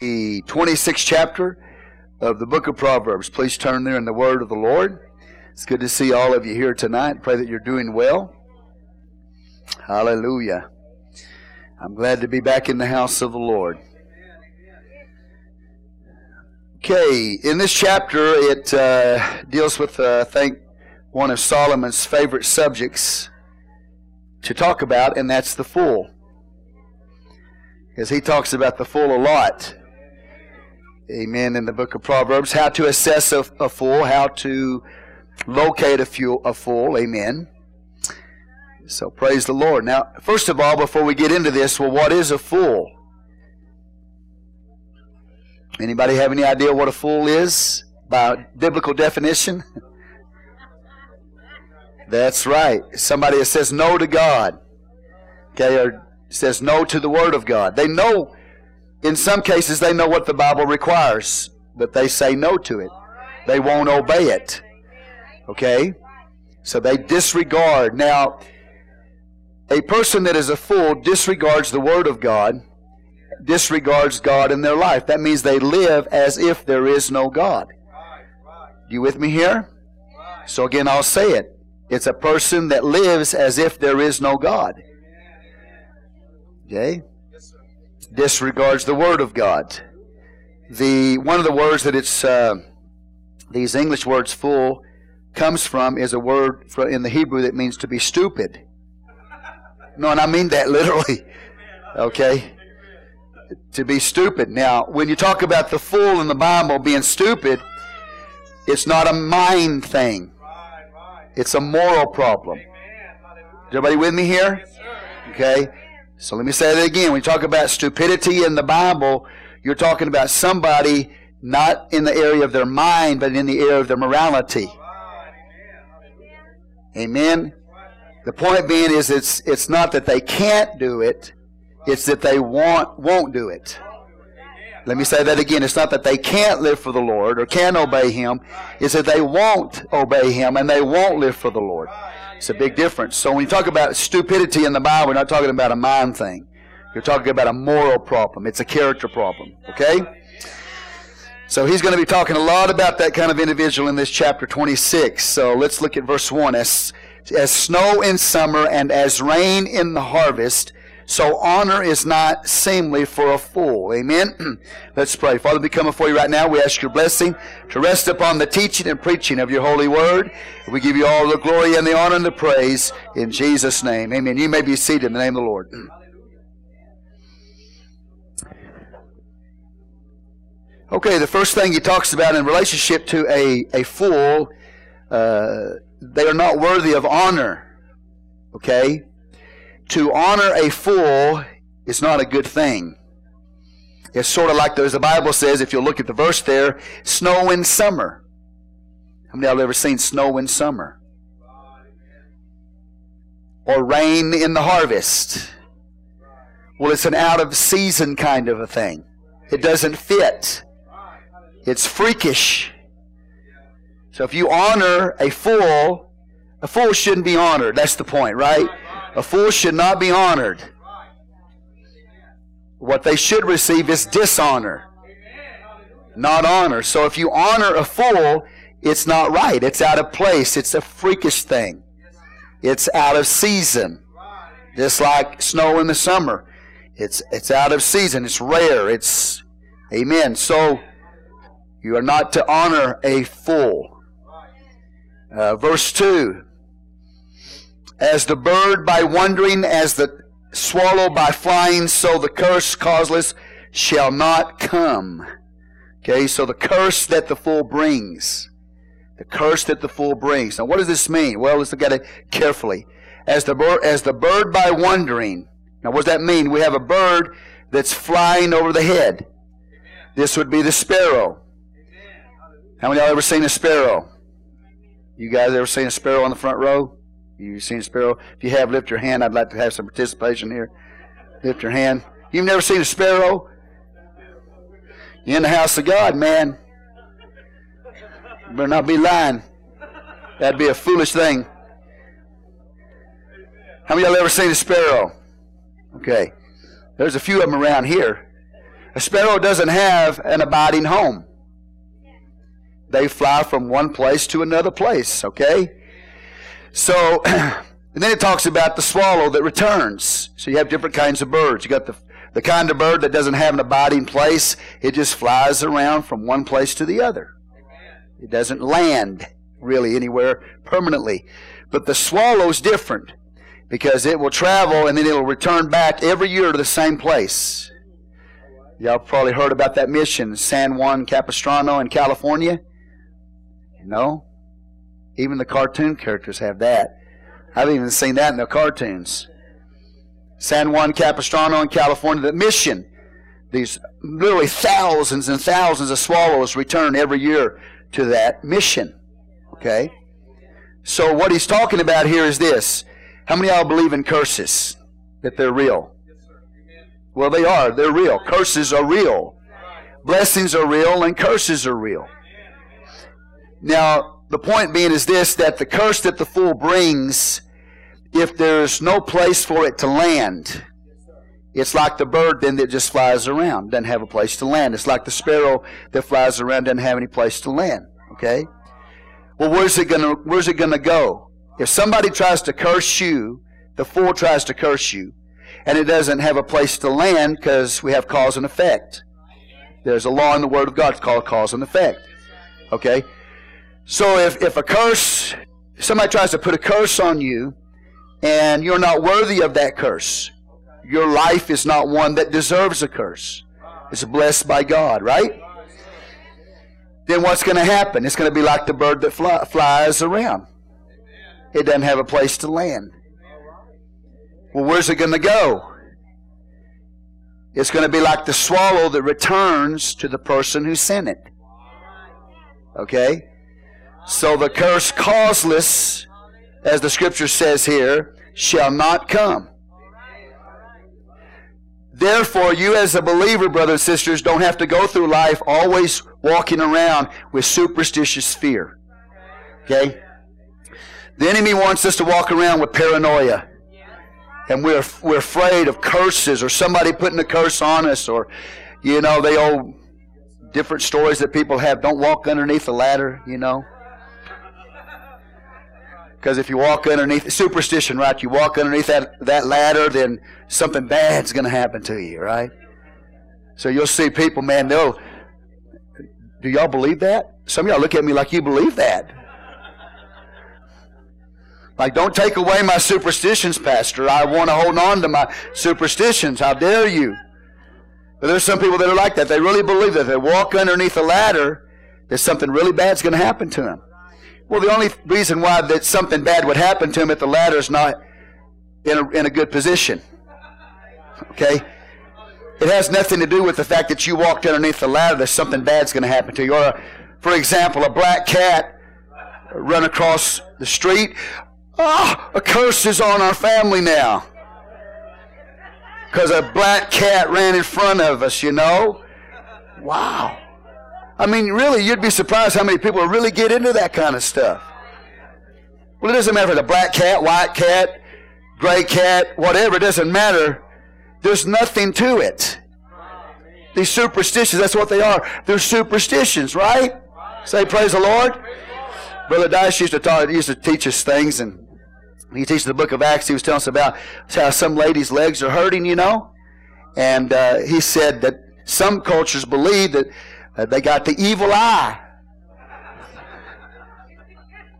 the 26th chapter of the book of Proverbs. Please turn there in the word of the Lord. It's good to see all of you here tonight. Pray that you're doing well. Hallelujah. I'm glad to be back in the house of the Lord. Okay, in this chapter, it uh, deals with, uh, I think, one of Solomon's favorite subjects to talk about, and that's the fool. Because he talks about the fool a lot. Amen. In the book of Proverbs, how to assess a, a fool, how to locate a, fuel, a fool. Amen. So praise the Lord. Now, first of all, before we get into this, well, what is a fool? Anybody have any idea what a fool is by biblical definition? That's right. Somebody that says no to God. Okay, or says no to the Word of God. They know, in some cases, they know what the Bible requires, but they say no to it. They won't obey it. Okay? So they disregard. Now, a person that is a fool disregards the Word of God disregards God in their life. That means they live as if there is no God. You with me here? So again, I'll say it. It's a person that lives as if there is no God. Okay? Disregards the Word of God. The one of the words that it's uh, these English words "fool" comes from is a word in the Hebrew that means to be stupid. No, and I mean that literally. Okay? to be stupid. Now, when you talk about the fool in the Bible being stupid, it's not a mind thing. It's a moral problem. Is everybody with me here? Okay. So let me say that again. When you talk about stupidity in the Bible, you're talking about somebody not in the area of their mind, but in the area of their morality. Amen. The point being is it's it's not that they can't do it, it's that they want, won't do it. Let me say that again. It's not that they can't live for the Lord or can't obey Him. It's that they won't obey Him and they won't live for the Lord. It's a big difference. So when you talk about stupidity in the Bible, we're not talking about a mind thing. You're talking about a moral problem. It's a character problem. Okay? So he's going to be talking a lot about that kind of individual in this chapter 26. So let's look at verse 1. As, as snow in summer and as rain in the harvest, so honor is not seemly for a fool. Amen. Let's pray. Father, we come before you right now. We ask your blessing to rest upon the teaching and preaching of your holy word. We give you all the glory and the honor and the praise in Jesus' name. Amen. You may be seated in the name of the Lord. Okay, the first thing he talks about in relationship to a, a fool, uh, they are not worthy of honor. Okay? To honor a fool is not a good thing. It's sort of like those the Bible says, if you look at the verse there, snow in summer. How many of you ever seen snow in summer? Or rain in the harvest? Well, it's an out of season kind of a thing. It doesn't fit. It's freakish. So if you honor a fool, a fool shouldn't be honored. That's the point, right? A fool should not be honored. What they should receive is dishonor, not honor. So if you honor a fool, it's not right. It's out of place. It's a freakish thing. It's out of season. Just like snow in the summer. It's, it's out of season. It's rare. It's, amen. So, you are not to honor a fool. Uh, verse 2 as the bird by wandering, as the swallow by flying, so the curse causeless shall not come. Okay, so the curse that the fool brings. The curse that the fool brings. Now, what does this mean? Well, let's look at it carefully. As the bird, as the bird by wandering. Now, what does that mean? We have a bird that's flying over the head. This would be the sparrow. How many of y'all ever seen a sparrow? You guys ever seen a sparrow on the front row? You seen a sparrow? If you have, lift your hand. I'd like to have some participation here. Lift your hand. You've never seen a sparrow? You're in the house of God, man. You better not be lying. That'd be a foolish thing. How many of y'all ever seen a sparrow? Okay. There's a few of them around here. A sparrow doesn't have an abiding home. They fly from one place to another place, okay? So, and then it talks about the swallow that returns. So you have different kinds of birds. You got the, the kind of bird that doesn't have an abiding place. It just flies around from one place to the other. It doesn't land really anywhere permanently. But the swallow's different because it will travel and then it'll return back every year to the same place. Y'all probably heard about that mission, San Juan Capistrano in California. No? Even the cartoon characters have that. I've even seen that in the cartoons. San Juan Capistrano in California, the mission. These literally thousands and thousands of swallows return every year to that mission. Okay? So what he's talking about here is this. How many of y'all believe in curses? That they're real? Well, they are. They're real. Curses are real. Blessings are real and curses are real. Now, the point being is this that the curse that the fool brings, if there's no place for it to land, it's like the bird then that just flies around, doesn't have a place to land. It's like the sparrow that flies around, doesn't have any place to land. Okay? Well, where's it gonna where's it gonna go? If somebody tries to curse you, the fool tries to curse you, and it doesn't have a place to land because we have cause and effect. There's a law in the Word of God called cause and effect. Okay? So if, if a curse, somebody tries to put a curse on you, and you're not worthy of that curse, your life is not one that deserves a curse. It's blessed by God, right? Then what's going to happen? It's going to be like the bird that fly, flies around. It doesn't have a place to land. Well, where's it going to go? It's going to be like the swallow that returns to the person who sent it. Okay? So the curse causeless, as the scripture says here, shall not come. Therefore, you as a believer, brothers and sisters, don't have to go through life always walking around with superstitious fear. Okay? The enemy wants us to walk around with paranoia. And we're, we're afraid of curses or somebody putting a curse on us or, you know, they old different stories that people have. Don't walk underneath the ladder, you know. Because if you walk underneath superstition, right? You walk underneath that, that ladder, then something bad's going to happen to you, right? So you'll see people, man, they'll. Do y'all believe that? Some of y'all look at me like you believe that. Like, don't take away my superstitions, Pastor. I want to hold on to my superstitions. How dare you? But there's some people that are like that. They really believe that if they walk underneath a ladder, that something really bad's going to happen to them. Well, the only reason why that something bad would happen to him if the ladder is not in a, in a good position. Okay? It has nothing to do with the fact that you walked underneath the ladder that something bad's going to happen to you. Or, a, for example, a black cat run across the street. Ah, oh, a curse is on our family now. Because a black cat ran in front of us, you know? Wow. I mean, really, you'd be surprised how many people really get into that kind of stuff. Well, it doesn't matter if it's a black cat, white cat, gray cat, whatever, it doesn't matter. There's nothing to it. These superstitions, that's what they are. They're superstitions, right? Say praise the Lord. Brother Dice used to talk, used to teach us things, and he teaches the book of Acts. He was telling us about how some ladies' legs are hurting, you know. And uh, he said that some cultures believe that they got the evil eye.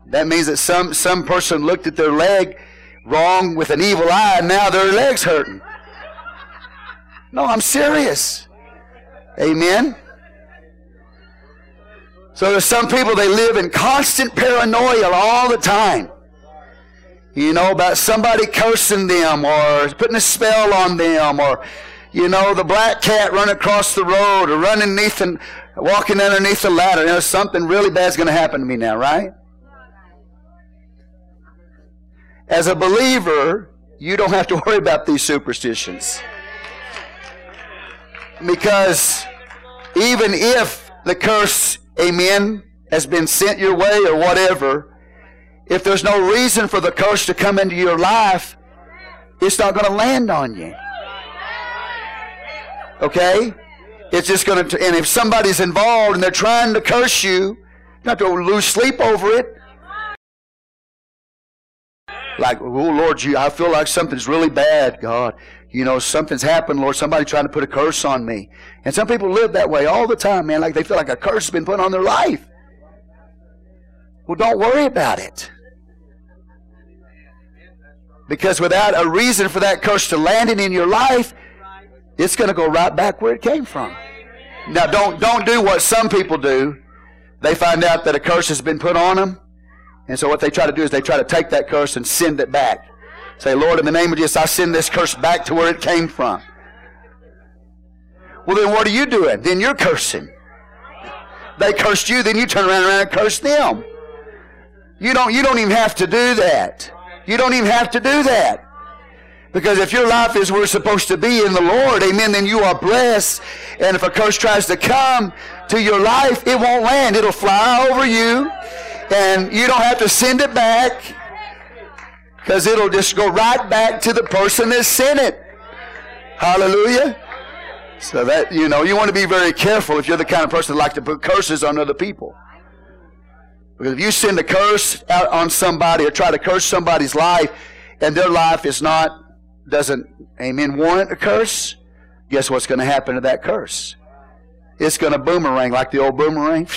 That means that some, some person looked at their leg wrong with an evil eye and now their leg's hurting. No, I'm serious. Amen. So there's some people they live in constant paranoia all the time. You know, about somebody cursing them or putting a spell on them or you know, the black cat running across the road or running underneath and walking underneath the ladder. You know, something really bad's going to happen to me now, right? As a believer, you don't have to worry about these superstitions. Because even if the curse, amen, has been sent your way or whatever, if there's no reason for the curse to come into your life, it's not going to land on you. Okay? It's just going to, and if somebody's involved and they're trying to curse you, have to lose sleep over it. Like, oh Lord, you, I feel like something's really bad, God. You know, something's happened, Lord. Somebody trying to put a curse on me. And some people live that way all the time, man. Like they feel like a curse has been put on their life. Well, don't worry about it. Because without a reason for that curse to landing in your life, it's going to go right back where it came from. Now, don't, don't do what some people do. They find out that a curse has been put on them. And so what they try to do is they try to take that curse and send it back. Say, Lord, in the name of Jesus, I send this curse back to where it came from. Well, then what are you doing? Then you're cursing. They cursed you, then you turn around and curse them. You don't, you don't even have to do that. You don't even have to do that. Because if your life is where it's supposed to be in the Lord, amen, then you are blessed. And if a curse tries to come to your life, it won't land. It'll fly over you. And you don't have to send it back. Because it'll just go right back to the person that sent it. Hallelujah. So that, you know, you want to be very careful if you're the kind of person that like to put curses on other people. Because if you send a curse out on somebody or try to curse somebody's life and their life is not, doesn't, amen, warrant a curse, guess what's going to happen to that curse? It's going to boomerang like the old boomerang.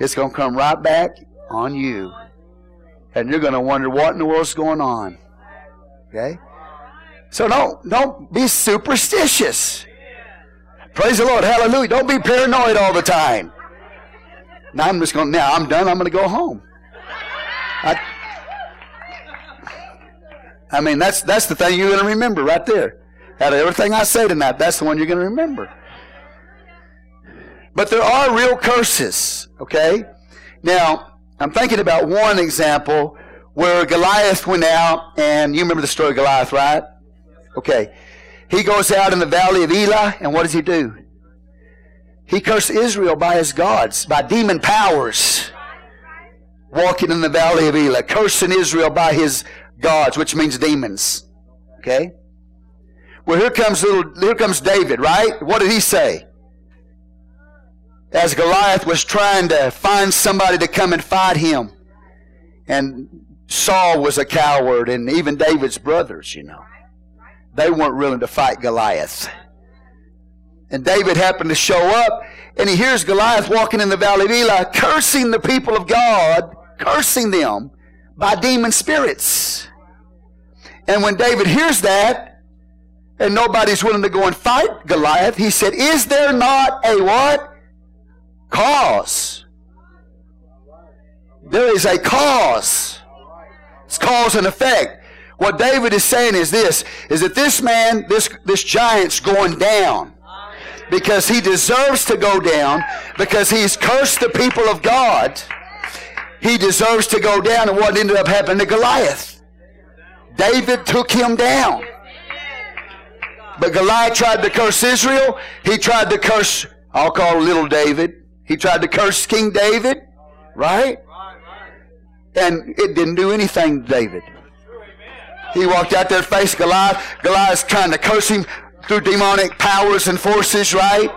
It's going to come right back on you. And you're going to wonder what in the world's going on. Okay? So don't, don't be superstitious. Praise the Lord. Hallelujah. Don't be paranoid all the time. Now I'm just going, now I'm done. I'm going to go home. I, I mean, that's, that's the thing you're going to remember right there. Out of everything I say tonight, that's the one you're going to remember. But there are real curses, okay? Now, I'm thinking about one example where Goliath went out, and you remember the story of Goliath, right? Okay. He goes out in the valley of Elah, and what does he do? He cursed Israel by his gods, by demon powers, walking in the valley of Elah, cursing Israel by his gods, which means demons. Okay? Well, here comes little, here comes David, right? What did he say? As Goliath was trying to find somebody to come and fight him. And Saul was a coward, and even David's brothers, you know. They weren't willing to fight Goliath. And David happened to show up, and he hears Goliath walking in the valley of Elah, cursing the people of God, cursing them by demon spirits. And when David hears that, and nobody's willing to go and fight Goliath, he said, Is there not a what? Cause. There is a cause. It's cause and effect. What David is saying is this, is that this man, this, this giant's going down because he deserves to go down because he's cursed the people of God. He deserves to go down and what ended up happening to Goliath. David took him down. But Goliath tried to curse Israel. He tried to curse, I'll call little David. He tried to curse King David, right? And it didn't do anything to David. He walked out there, faced Goliath. Goliath's trying to curse him through demonic powers and forces, right?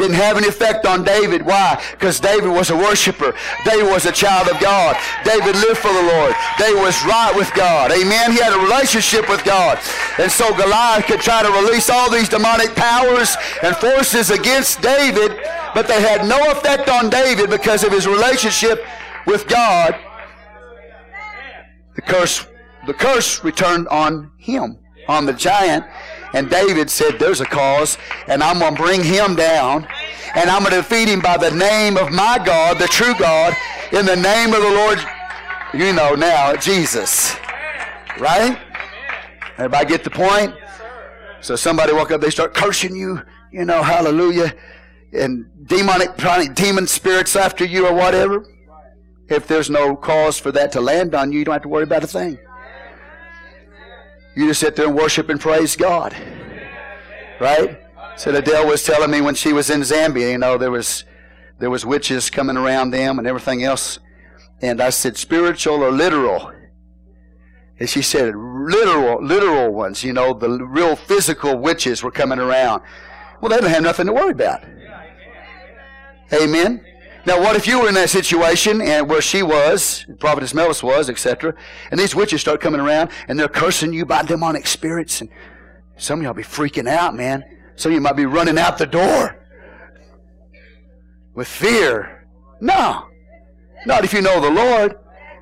Didn't have any effect on David. Why? Because David was a worshiper. David was a child of God. David lived for the Lord. David was right with God. Amen. He had a relationship with God. And so Goliath could try to release all these demonic powers and forces against David, but they had no effect on David because of his relationship with God. The curse, the curse returned on him, on the giant. And David said, There's a cause, and I'm going to bring him down, and I'm going to defeat him by the name of my God, the true God, in the name of the Lord, you know now, Jesus. Right? Everybody get the point? So somebody walk up, they start cursing you, you know, hallelujah, and demonic, demon spirits after you or whatever. If there's no cause for that to land on you, you don't have to worry about a thing. You just sit there and worship and praise God. Right? So Adele was telling me when she was in Zambia, you know, there was there was witches coming around them and everything else. And I said, spiritual or literal? And she said, literal, literal ones, you know, the real physical witches were coming around. Well, they don't have nothing to worry about. Amen. Now, what if you were in that situation and where she was, Prophetess Melis was, etc., and these witches start coming around and they're cursing you by demonic spirits, and some of y'all be freaking out, man. Some of you might be running out the door with fear. No. Not if you know the Lord.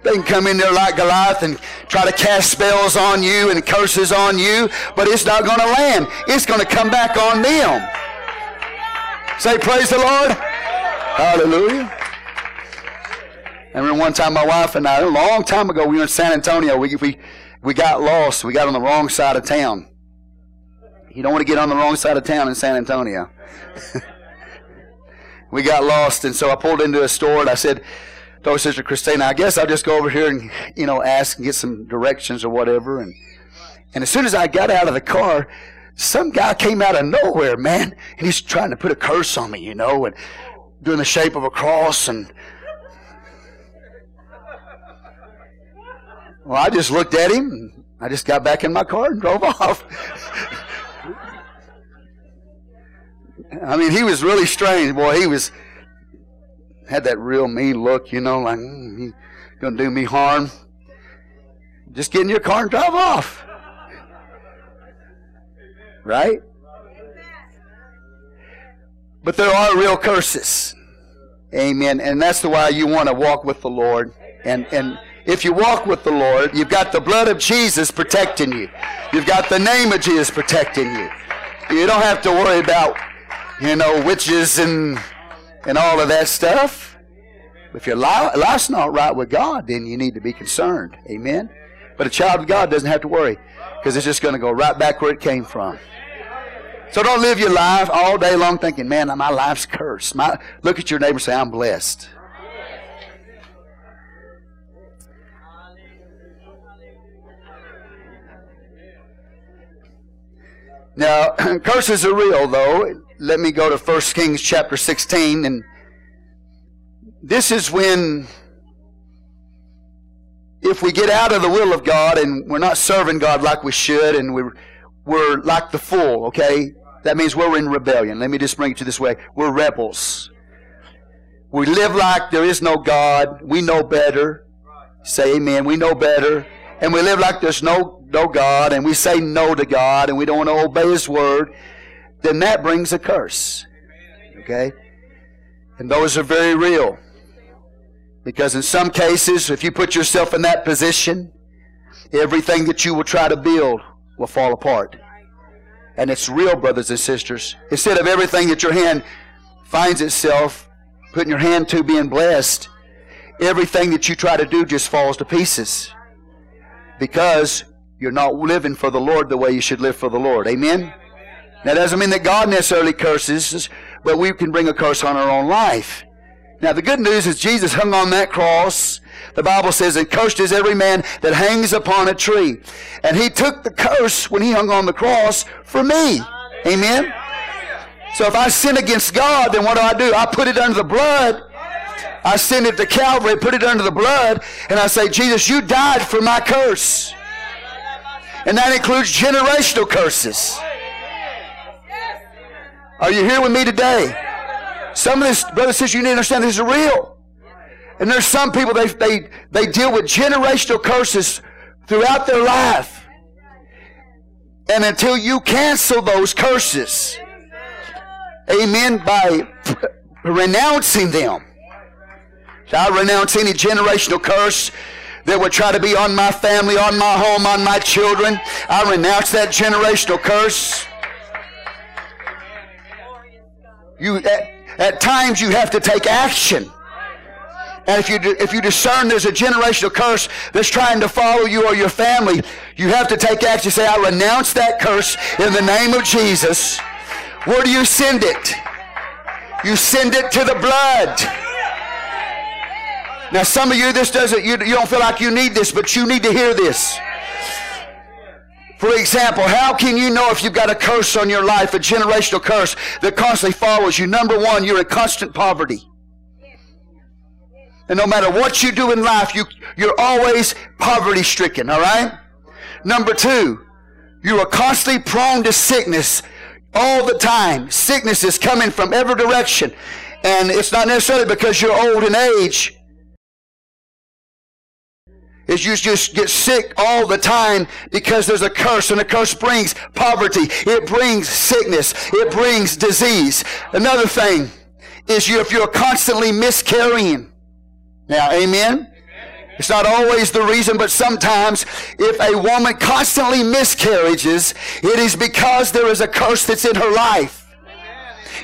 They can come in there like Goliath and try to cast spells on you and curses on you, but it's not going to land. It's going to come back on them. Say, Praise the Lord. Hallelujah. I remember one time my wife and I, a long time ago, we were in San Antonio. We, we, we got lost. We got on the wrong side of town. You don't want to get on the wrong side of town in San Antonio. we got lost, and so I pulled into a store and I said, told Sister Christina, I guess I'll just go over here and, you know, ask and get some directions or whatever. And, and as soon as I got out of the car, some guy came out of nowhere, man, and he's trying to put a curse on me, you know, and doing the shape of a cross and well, I just looked at him. I just got back in my car and drove off. I mean, he was really strange, boy. He was had that real mean look, you know, like mm, he gonna do me harm. Just get in your car and drive off, right? But there are real curses. Amen. And that's the why you want to walk with the Lord. And, and if you walk with the Lord, you've got the blood of Jesus protecting you. You've got the name of Jesus protecting you. You don't have to worry about, you know, witches and, and all of that stuff. If your life's not right with God, then you need to be concerned. Amen. But a child of God doesn't have to worry because it's just going to go right back where it came from. So don't live your life all day long thinking, man, my life's cursed. My, look at your neighbor and say, I'm blessed. Now, curses are real, though. Let me go to 1 Kings chapter 16. And this is when, if we get out of the will of God and we're not serving God like we should, and we're, we're like the fool, okay? That means we're in rebellion. Let me just bring it to this way. We're rebels. We live like there is no God. We know better. Say amen. We know better. And we live like there's no, no God and we say no to God and we don't want to obey His word. Then that brings a curse. Okay? And those are very real. Because in some cases, if you put yourself in that position, everything that you will try to build will fall apart. And it's real, brothers and sisters. Instead of everything that your hand finds itself putting your hand to being blessed, everything that you try to do just falls to pieces. Because you're not living for the Lord the way you should live for the Lord. Amen? That doesn't mean that God necessarily curses, but we can bring a curse on our own life. Now, the good news is Jesus hung on that cross. The Bible says, and cursed is every man that hangs upon a tree. And he took the curse when he hung on the cross for me. Amen? So if I sin against God, then what do I do? I put it under the blood. I send it to Calvary, put it under the blood, and I say, Jesus, you died for my curse. And that includes generational curses. Are you here with me today? Some of this, brothers and sisters, you need to understand this is real. And there's some people, they, they, they deal with generational curses throughout their life. And until you cancel those curses, amen, by renouncing them. I renounce any generational curse that would try to be on my family, on my home, on my children. I renounce that generational curse. You, at times you have to take action. And if you, if you discern there's a generational curse that's trying to follow you or your family, you have to take action. Say, I renounce that curse in the name of Jesus. Where do you send it? You send it to the blood. Now, some of you, this doesn't, you, you don't feel like you need this, but you need to hear this. For example, how can you know if you've got a curse on your life, a generational curse that constantly follows you? Number one, you're in constant poverty. And no matter what you do in life, you, you're always poverty stricken, all right? Number two, you are constantly prone to sickness. all the time. Sickness is coming from every direction. And it's not necessarily because you're old in age. Is you just get sick all the time because there's a curse, and a curse brings poverty. It brings sickness. It brings disease. Another thing is you if you're constantly miscarrying. Now, amen. It's not always the reason, but sometimes if a woman constantly miscarriages, it is because there is a curse that's in her life.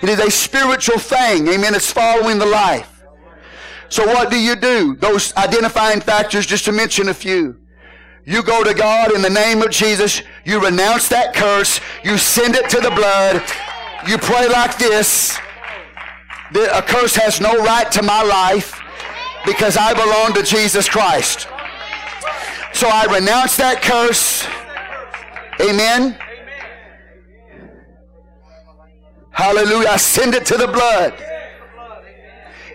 It is a spiritual thing. Amen. It's following the life. So what do you do? Those identifying factors, just to mention a few. You go to God in the name of Jesus. You renounce that curse. You send it to the blood. You pray like this. A curse has no right to my life because I belong to Jesus Christ. So I renounce that curse. Amen. Hallelujah. I send it to the blood.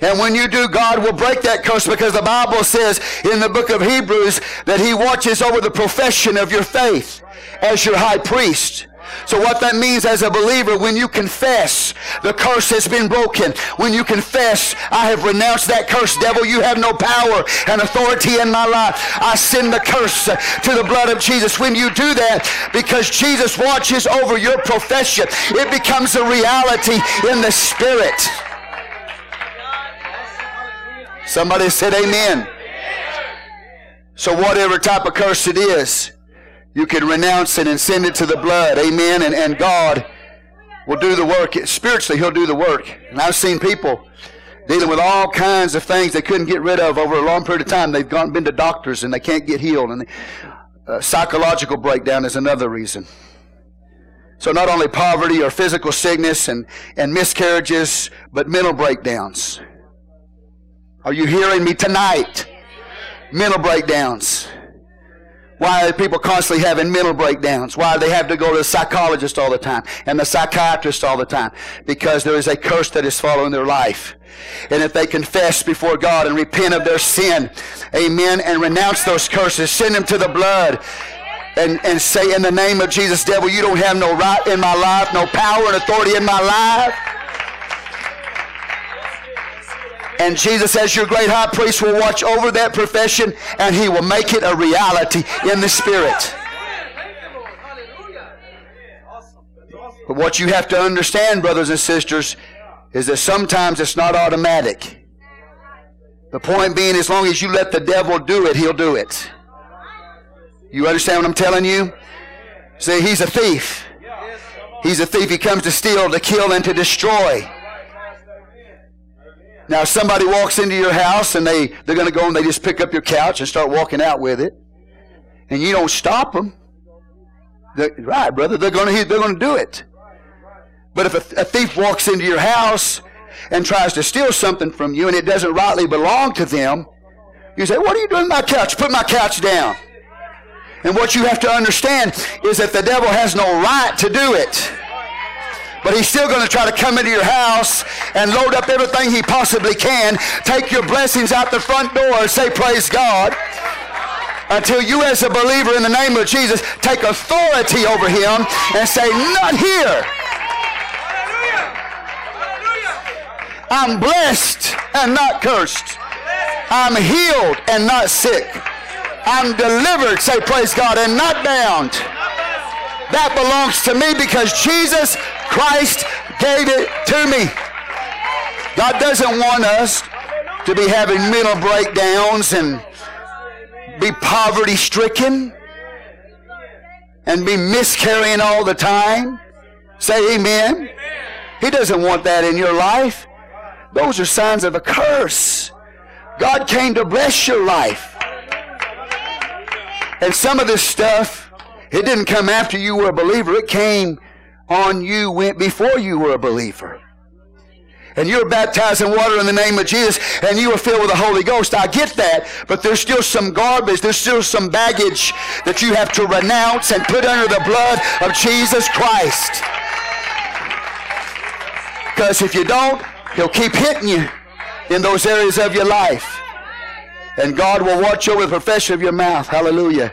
And when you do, God will break that curse because the Bible says in the book of Hebrews that He watches over the profession of your faith as your high priest. So what that means as a believer, when you confess, the curse has been broken. When you confess, I have renounced that curse. Devil, you have no power and authority in my life. I send the curse to the blood of Jesus. When you do that, because Jesus watches over your profession, it becomes a reality in the spirit. Somebody said amen. So whatever type of curse it is, you can renounce it and send it to the blood. Amen. And, and God will do the work. Spiritually, He'll do the work. And I've seen people dealing with all kinds of things they couldn't get rid of over a long period of time. They've gone been to doctors and they can't get healed. And uh, psychological breakdown is another reason. So not only poverty or physical sickness and, and miscarriages, but mental breakdowns. Are you hearing me tonight? Mental breakdowns. Why are people constantly having mental breakdowns? Why do they have to go to the psychologist all the time and the psychiatrist all the time? Because there is a curse that is following their life. And if they confess before God and repent of their sin, amen, and renounce those curses, send them to the blood, and, and say, in the name of Jesus, devil, you don't have no right in my life, no power and authority in my life. And Jesus, as your great high priest, will watch over that profession and he will make it a reality in the Spirit. But what you have to understand, brothers and sisters, is that sometimes it's not automatic. The point being, as long as you let the devil do it, he'll do it. You understand what I'm telling you? See, he's a thief. He's a thief. He comes to steal, to kill, and to destroy. Now, if somebody walks into your house and they, they're going to go and they just pick up your couch and start walking out with it, and you don't stop them, right, brother, they're going to, they're going to do it. But if a, a thief walks into your house and tries to steal something from you and it doesn't rightly belong to them, you say, What are you doing with my couch? Put my couch down. And what you have to understand is that the devil has no right to do it. But he's still going to try to come into your house and load up everything he possibly can, take your blessings out the front door and say, Praise God. Until you, as a believer in the name of Jesus, take authority over him and say, Not here. I'm blessed and not cursed. I'm healed and not sick. I'm delivered, say praise God, and not bound. That belongs to me because Jesus Christ gave it to me. God doesn't want us to be having mental breakdowns and be poverty stricken and be miscarrying all the time. Say amen. He doesn't want that in your life. Those are signs of a curse. God came to bless your life. And some of this stuff, it didn't come after you were a believer. It came on you went before you were a believer. And you were baptized in water in the name of Jesus and you were filled with the Holy Ghost. I get that, but there's still some garbage, there's still some baggage that you have to renounce and put under the blood of Jesus Christ. Because if you don't, He'll keep hitting you in those areas of your life. And God will watch over the profession of your mouth. Hallelujah.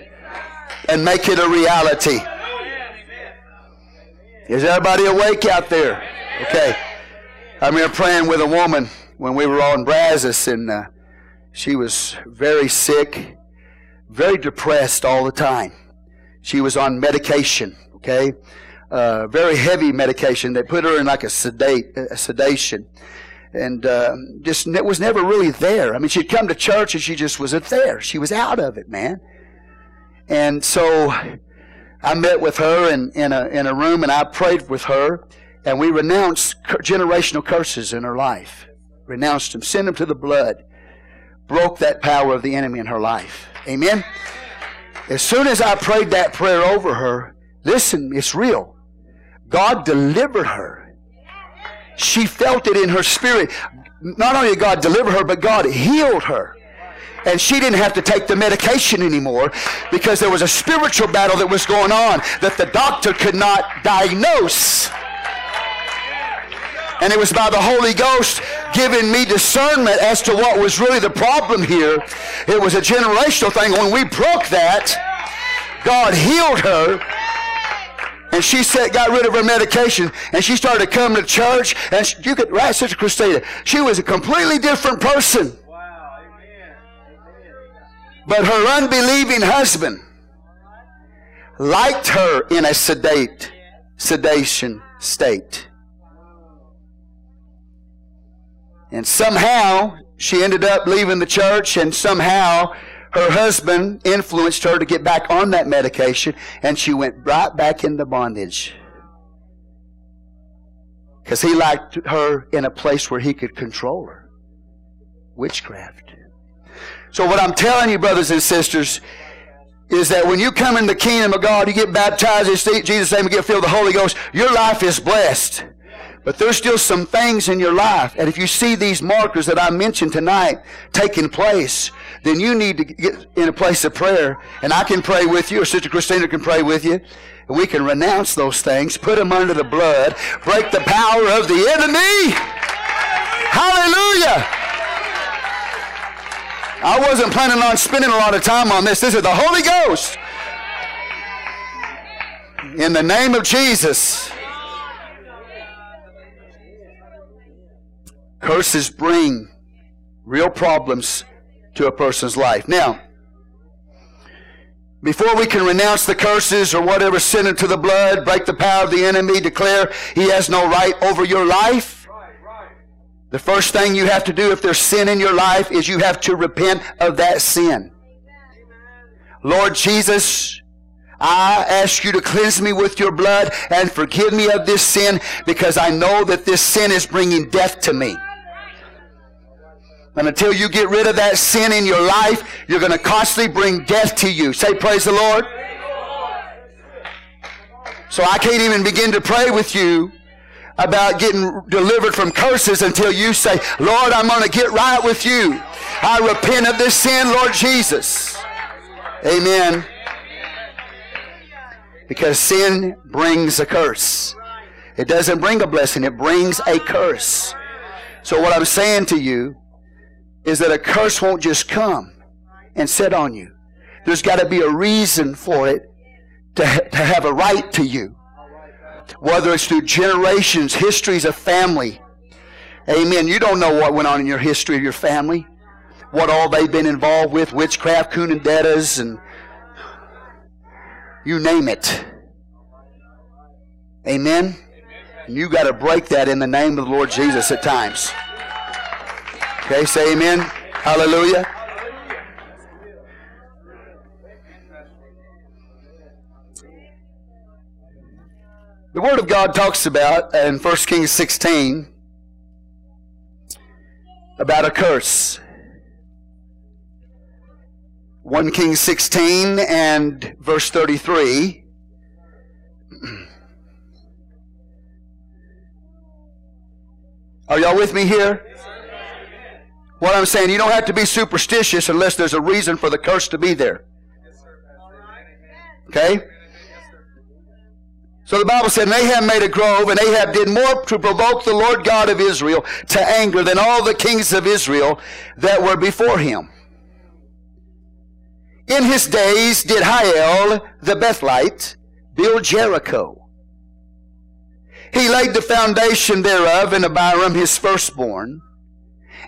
And make it a reality. Is everybody awake out there? Okay. I'm here praying with a woman when we were on Brazos, and uh, she was very sick, very depressed all the time. She was on medication, okay? Uh, very heavy medication. They put her in like a sedate, a sedation. And uh, just it was never really there. I mean, she'd come to church and she just wasn't there. She was out of it, man. And so I met with her in, in, a, in a room and I prayed with her and we renounced generational curses in her life. Renounced them, sent them to the blood, broke that power of the enemy in her life. Amen? As soon as I prayed that prayer over her, listen, it's real. God delivered her. She felt it in her spirit. Not only did God deliver her, but God healed her and she didn't have to take the medication anymore because there was a spiritual battle that was going on that the doctor could not diagnose. And it was by the Holy Ghost giving me discernment as to what was really the problem here. It was a generational thing. When we broke that, God healed her. And she said, got rid of her medication, and she started to come to church. And she, you could, right, Sister Christina, she was a completely different person. But her unbelieving husband liked her in a sedate, sedation state. And somehow she ended up leaving the church, and somehow her husband influenced her to get back on that medication, and she went right back into bondage. Because he liked her in a place where he could control her. Witchcraft. So what I'm telling you, brothers and sisters, is that when you come in the kingdom of God, you get baptized in Jesus' name and get filled with the Holy Ghost, your life is blessed. But there's still some things in your life. And if you see these markers that I mentioned tonight taking place, then you need to get in a place of prayer. And I can pray with you, or Sister Christina can pray with you. And we can renounce those things, put them under the blood, break the power of the enemy. Hallelujah. I wasn't planning on spending a lot of time on this. This is the Holy Ghost. In the name of Jesus. Curses bring real problems to a person's life. Now, before we can renounce the curses or whatever, send it to the blood, break the power of the enemy, declare he has no right over your life, the first thing you have to do if there's sin in your life is you have to repent of that sin. Lord Jesus, I ask you to cleanse me with your blood and forgive me of this sin because I know that this sin is bringing death to me. And until you get rid of that sin in your life, you're going to constantly bring death to you. Say, Praise the Lord. So I can't even begin to pray with you about getting delivered from curses until you say, Lord, I'm going to get right with you. I repent of this sin, Lord Jesus. Amen. Because sin brings a curse. It doesn't bring a blessing, it brings a curse. So, what I'm saying to you is that a curse won't just come and sit on you. There's got to be a reason for it to, to have a right to you whether it's through generations, histories of family. Amen. You don't know what went on in your history of your family, what all they've been involved with, witchcraft, curanderas, and you name it. Amen. And you got to break that in the name of the Lord Jesus at times. Okay, say amen. Hallelujah. The Word of God talks about in 1 Kings 16 about a curse. 1 Kings 16 and verse 33. Are y'all with me here? What I'm saying, you don't have to be superstitious unless there's a reason for the curse to be there. Okay? So the Bible said, and Ahab made a grove, and Ahab did more to provoke the Lord God of Israel to anger than all the kings of Israel that were before him. In his days did Hiel the Bethelite build Jericho. He laid the foundation thereof in Abiram his firstborn,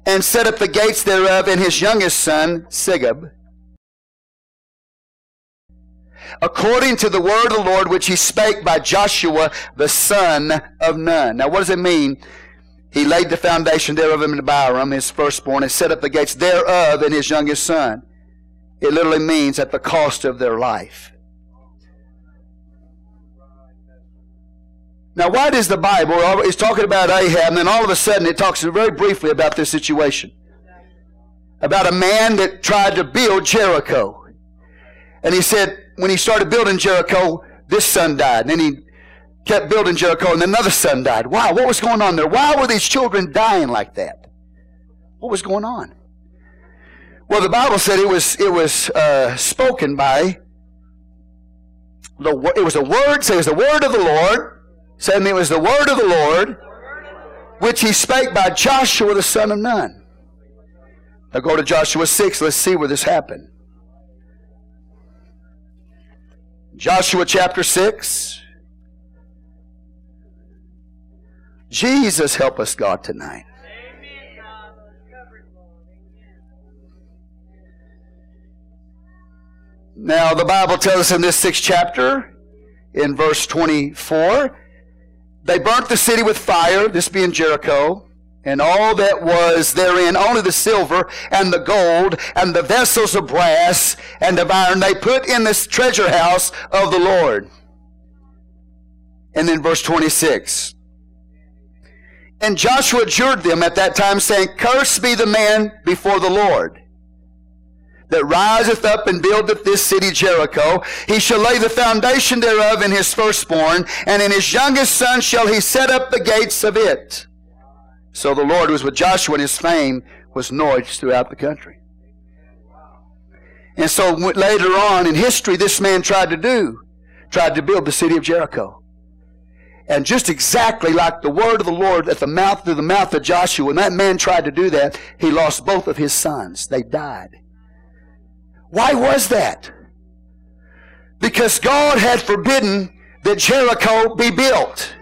and set up the gates thereof in his youngest son, Segub, according to the word of the Lord which he spake by Joshua the son of Nun. Now what does it mean? He laid the foundation thereof in Abiram, his firstborn, and set up the gates thereof in his youngest son. It literally means at the cost of their life. Now, why does the Bible, is talking about Ahab, and then all of a sudden it talks very briefly about this situation. About a man that tried to build Jericho. And he said, when he started building Jericho, this son died. And then he kept building Jericho, and another son died. Wow, what was going on there? Why were these children dying like that? What was going on? Well, the Bible said it was it was uh, spoken by the it was a word. Say it was the word of the Lord. Saying it was the word of the Lord, which he spake by Joshua the son of Nun. Now go to Joshua six. Let's see where this happened. Joshua chapter six. Jesus help us, God, tonight. Now, the Bible tells us in this sixth chapter, in verse 24, they burnt the city with fire, this being Jericho, and all that was therein, only the silver and the gold and the vessels of brass and of iron, they put in this treasure house of the Lord. And then verse 26. And Joshua adjured them at that time, saying, Cursed be the man before the Lord that riseth up and buildeth this city Jericho. He shall lay the foundation thereof in his firstborn, and in his youngest son shall he set up the gates of it. So the Lord was with Joshua, and his fame was noised throughout the country. And so later on in history, this man tried to do, tried to build the city of Jericho. And just exactly like the word of the Lord at the mouth through the mouth of Joshua, when that man tried to do that, he lost both of his sons. They died. Why was that? Because God had forbidden that Jericho be built.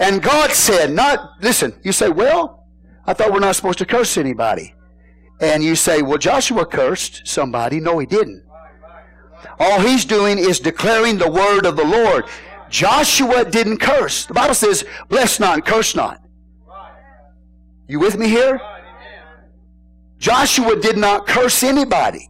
And God said, not, listen, you say, well, I thought we're not supposed to curse anybody. And you say, well, Joshua cursed somebody. No, he didn't. All he's doing is declaring the word of the Lord. Joshua didn't curse. The Bible says, bless not and curse not. You with me here? Joshua did not curse anybody.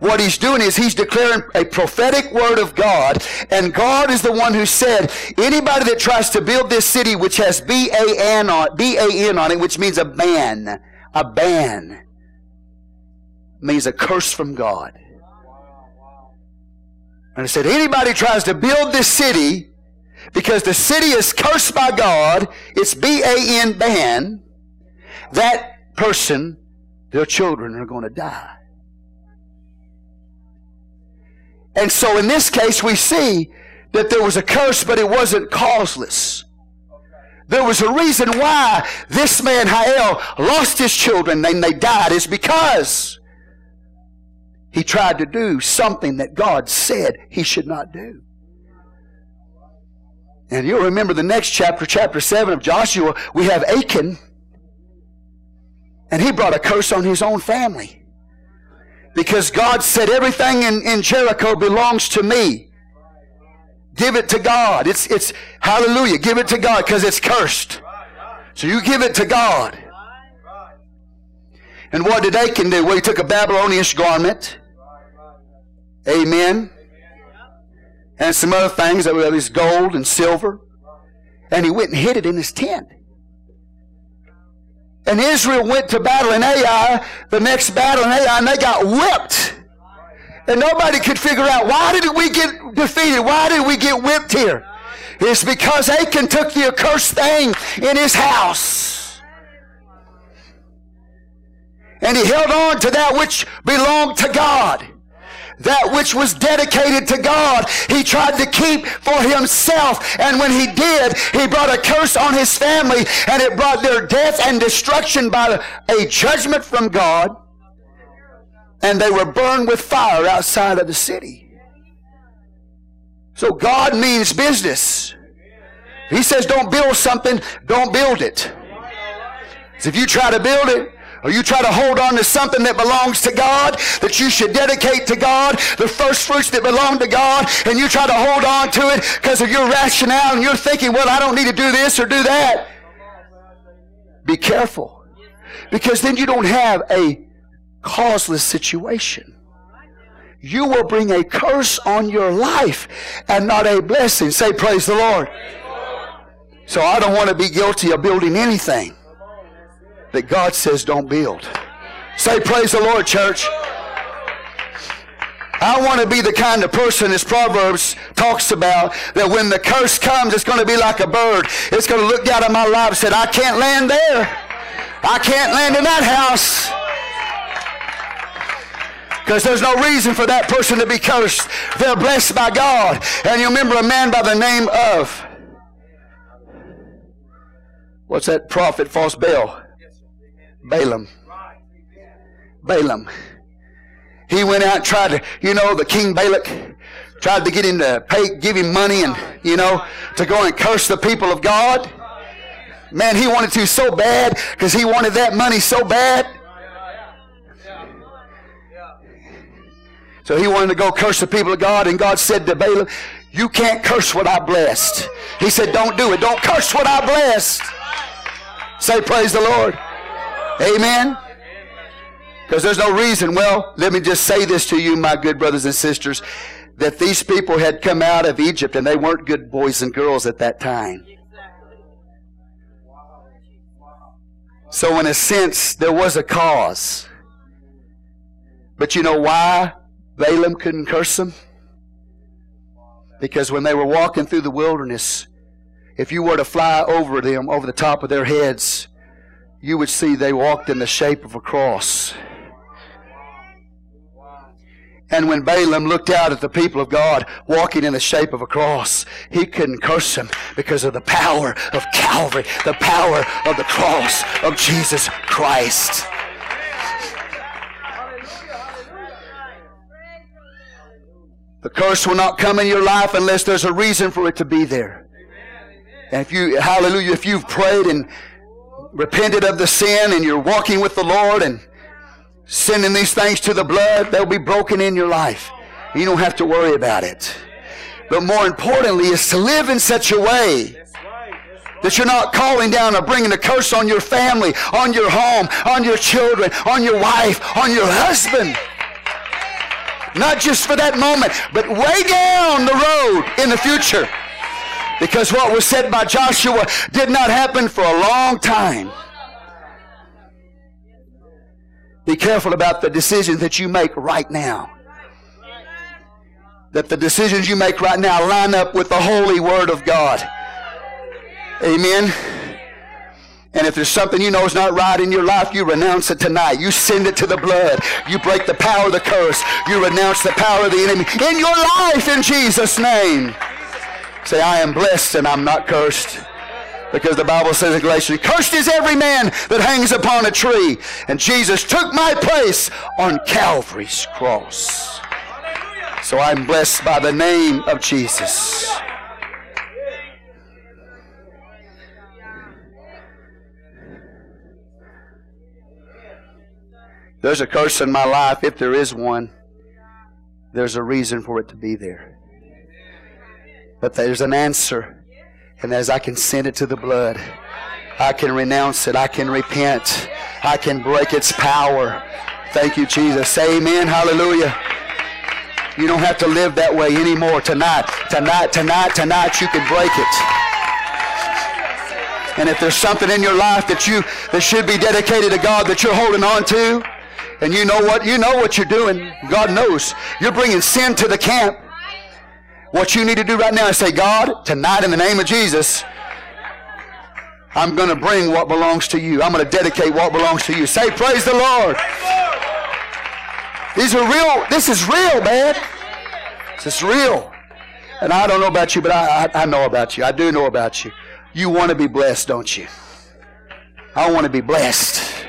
What he's doing is he's declaring a prophetic word of God, and God is the one who said, anybody that tries to build this city which has B-A-N on, B-A-N on it, which means a ban, a ban, means a curse from God. And I said, anybody tries to build this city because the city is cursed by God, it's B-A-N ban, that person, their children are going to die. And so in this case, we see that there was a curse, but it wasn't causeless. There was a reason why this man, Hiel, lost his children and they died. Is because he tried to do something that God said he should not do. And you'll remember the next chapter, chapter 7 of Joshua, we have Achan. And he brought a curse on his own family. Because God said everything in, in Jericho belongs to me. Give it to God. It's, it's, hallelujah. Give it to God because it's cursed. So you give it to God. And what did Achan do? Well, he took a Babylonian garment. Amen. And some other things that were his gold and silver. And he went and hid it in his tent. And Israel went to battle in Ai, the next battle in Ai, and they got whipped. And nobody could figure out why did we get defeated? Why did we get whipped here? It's because Achan took the accursed thing in his house. And he held on to that which belonged to God that which was dedicated to God, he tried to keep for himself. And when he did, he brought a curse on his family and it brought their death and destruction by a judgment from God. And they were burned with fire outside of the city. So God means business. He says don't build something, don't build it. If you try to build it, or you try to hold on to something that belongs to God, that you should dedicate to God, the first fruits that belong to God, and you try to hold on to it because of your rationale and you're thinking, well, I don't need to do this or do that. Be careful. Because then you don't have a causeless situation. You will bring a curse on your life and not a blessing. Say, Praise the Lord. So I don't want to be guilty of building anything that God says don't build. Say, Praise the Lord, church. I want to be the kind of person, as Proverbs talks about, that when the curse comes, it's going to be like a bird. It's going to look down at my life and say, I can't land there. I can't land in that house. Because there's no reason for that person to be cursed. They're blessed by God. And you remember a man by the name of, what's that prophet, false Baal? Balaam. Balaam. He went out and tried to, you know, the king Balak tried to get him to pay, give him money and, you know, to go and curse the people of God. Man, he wanted to so bad because he wanted that money so bad. So he wanted to go curse the people of God, and God said to Balaam, You can't curse what I blessed. He said, Don't do it. Don't curse what I blessed. Say, Praise the Lord. Amen. Because there's no reason. Well, let me just say this to you, my good brothers and sisters, that these people had come out of Egypt and they weren't good boys and girls at that time. So, in a sense, there was a cause. But you know why Balaam couldn't curse them? Because when they were walking through the wilderness, if you were to fly over them, over the top of their heads, you would see they walked in the shape of a cross. And when Balaam looked out at the people of God walking in the shape of a cross, he couldn't curse them because of the power of Calvary, the power of the cross of Jesus Christ. The curse will not come in your life unless there's a reason for it to be there. And if you, hallelujah, if you've prayed and repented of the sin and you're walking with the Lord and sending these things to the blood, they'll be broken in your life. You don't have to worry about it. But more importantly is to live in such a way that you're not calling down or bringing a curse on your family, on your home, on your children, on your wife, on your husband. Not just for that moment, but way down the road in the future. Because what was said by Joshua did not happen for a long time. Be careful about the decisions that you make right now. That the decisions you make right now line up with the holy word of God. Amen. And if there's something you know is not right in your life, you renounce it tonight. You send it to the blood. You break the power of the curse. You renounce the power of the enemy in your life in Jesus' name. Say, I am blessed and I'm not cursed. Because the Bible says in Galatians, cursed is every man that hangs upon a tree. And Jesus took my place on Calvary's cross. So I'm blessed by the name of Jesus. There's a curse in my life, if there is one. There's a reason for it to be there. But there's an answer. And as I can send it to the blood, I can renounce it. I can repent. I can break its power. Thank you, Jesus. Amen. Hallelujah. You don't have to live that way anymore. Tonight, tonight, tonight, tonight, you can break it. And if there's something in your life that you that should be dedicated to God that you're holding on to, and you know what you know what you're doing, God knows. You're bringing sin to the camp. What you need to do right now is say, God, tonight in the name of Jesus, I'm going to bring what belongs to you. I'm going to dedicate what belongs to you. Say, praise the Lord. These are real. This is real, man. This is real. And I don't know about you, but I, I, I know about you. I do know about you. You want to be blessed, don't you? I want to be blessed.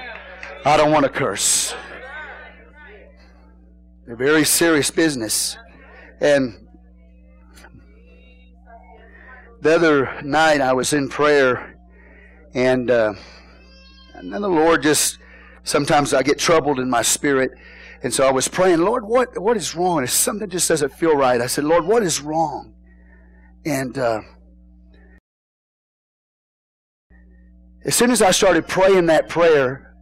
I don't want to curse. A very serious business. And the other night I was in prayer, and, uh, and then the Lord just sometimes I get troubled in my spirit, and so I was praying, Lord, what what is wrong? If Something just doesn't feel right. I said, Lord, what is wrong? And uh, as soon as I started praying that prayer,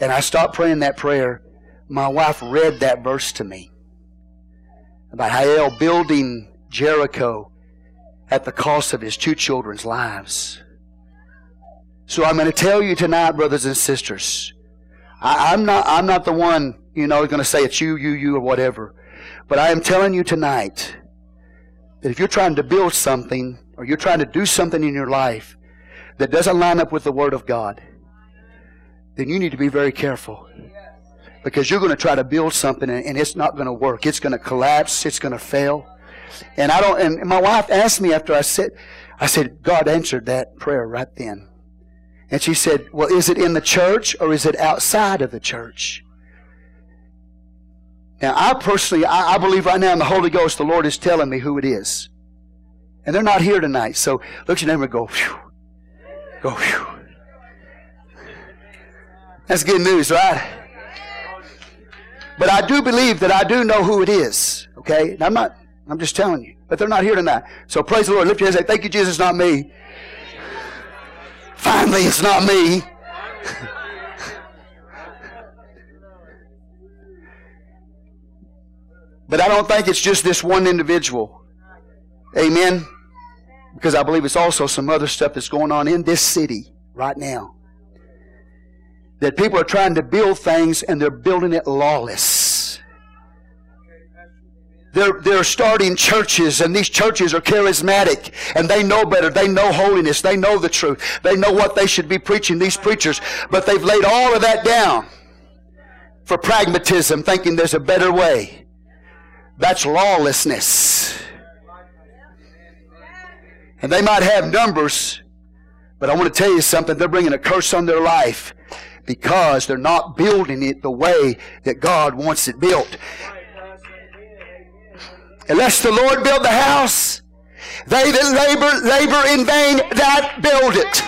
and I stopped praying that prayer, my wife read that verse to me about Hiel building Jericho at the cost of his two children's lives. So I'm going to tell you tonight, brothers and sisters, I, am not, I'm not the one, you know, going to say it's you, you, you, or whatever. But I am telling you tonight that if you're trying to build something or you're trying to do something in your life that doesn't line up with the Word of God, then you need to be very careful. Because you're going to try to build something and it's not going to work. It's going to collapse. It's going to fail. And I don't, and my wife asked me after I said, I said, God answered that prayer right then. And she said, Well, is it in the church or is it outside of the church? Now, I personally, I, I, believe right now in the Holy Ghost, the Lord is telling me who it is. And they're not here tonight. So look at your neighbor and go. Go. That's good news, right? But I do believe that I do know who it is. Okay? And I'm not, I'm just telling you. But they're not here tonight. So praise the Lord. Lift your hands and say, Thank you, Jesus, not me. Finally, it's not me. but I don't think it's just this one individual. Amen. Because I believe it's also some other stuff that's going on in this city right now. That people are trying to build things and they're building it lawless. They're, they're starting churches, and these churches are charismatic, and they know better. They know holiness. They know the truth. They know what they should be preaching, these preachers. But they've laid all of that down for pragmatism, thinking there's a better way. That's lawlessness. And they might have numbers, but I want to tell you something. They're bringing a curse on their life because they're not building it the way that God wants it built. Unless the Lord build the house, they that labor, labor in vain that build it.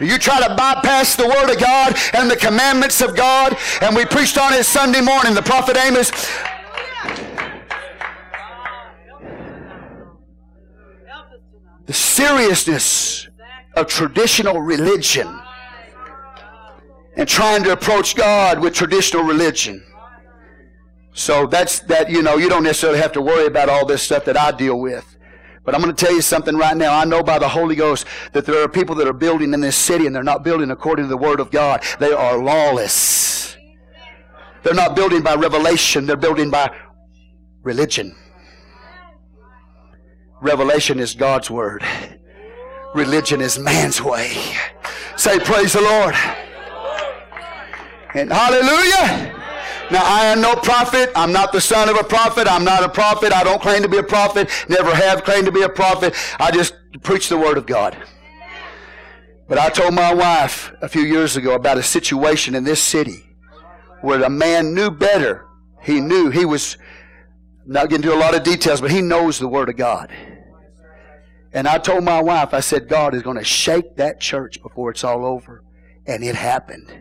You try to bypass the Word of God and the commandments of God, and we preached on it Sunday morning. The prophet Amos. The seriousness of traditional religion and trying to approach God with traditional religion. So that's that, you know, you don't necessarily have to worry about all this stuff that I deal with. But I'm going to tell you something right now. I know by the Holy Ghost that there are people that are building in this city and they're not building according to the Word of God. They are lawless. They're not building by revelation, they're building by religion. Revelation is God's Word, religion is man's way. Say, Praise the Lord. And hallelujah. Now, I am no prophet. I'm not the son of a prophet. I'm not a prophet. I don't claim to be a prophet. Never have claimed to be a prophet. I just preach the word of God. But I told my wife a few years ago about a situation in this city where a man knew better. He knew he was, not getting into a lot of details, but he knows the word of God. And I told my wife, I said, God is going to shake that church before it's all over. And it happened.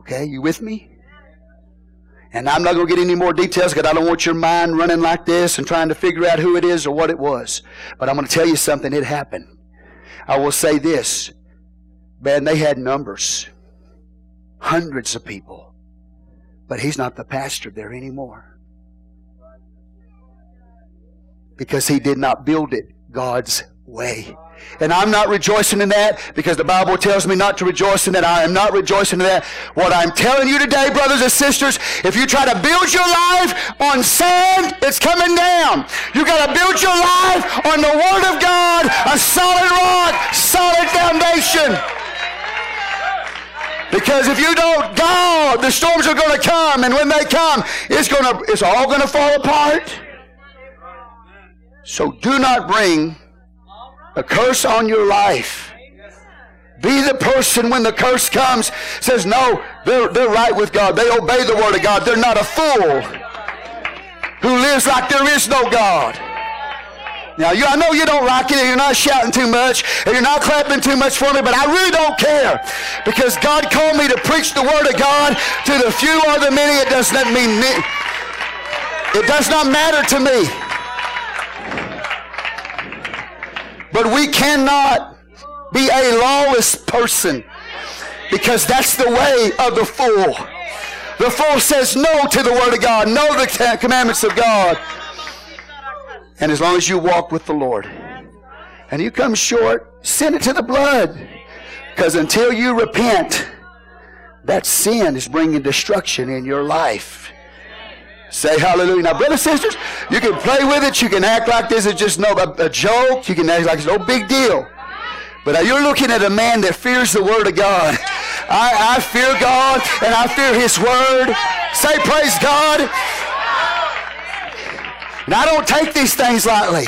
Okay, you with me? And I'm not going to get any more details because I don't want your mind running like this and trying to figure out who it is or what it was. But I'm going to tell you something. It happened. I will say this. Man, they had numbers. Hundreds of people. But he's not the pastor there anymore. Because he did not build it God's way. And I'm not rejoicing in that because the Bible tells me not to rejoice in that. I am not rejoicing in that. What I'm telling you today, brothers and sisters, if you try to build your life on sand, it's coming down. You got to build your life on the Word of God, a solid rock, solid foundation. Because if you don't, God, the storms are going to come, and when they come, it's going to, it's all going to fall apart. So do not bring a curse on your life. Be the person when the curse comes says, No, they're, they're right with God. They obey the Word of God. They're not a fool. who lives like there is no God. Now, you, I know you don't like it and you're not shouting too much and you're not clapping too much for me, but I really don't care because God called me to preach the Word of God to the few or the many. It does not mean, it does not matter to me. But we cannot be a lawless person because that's the way of the fool. The fool says no to the Word of God, no to the commandments of God. And as long as you walk with the Lord and you come short, send it to the blood. Because until you repent, that sin is bringing destruction in your life. Say hallelujah. Now, brothers and sisters, you can play with it. You can act like this is just no a, a joke. You can act like it's no big deal. But now you're looking at a man that fears the Word of God. I, I fear God and I fear His Word. Say praise God. And I don't take these things lightly.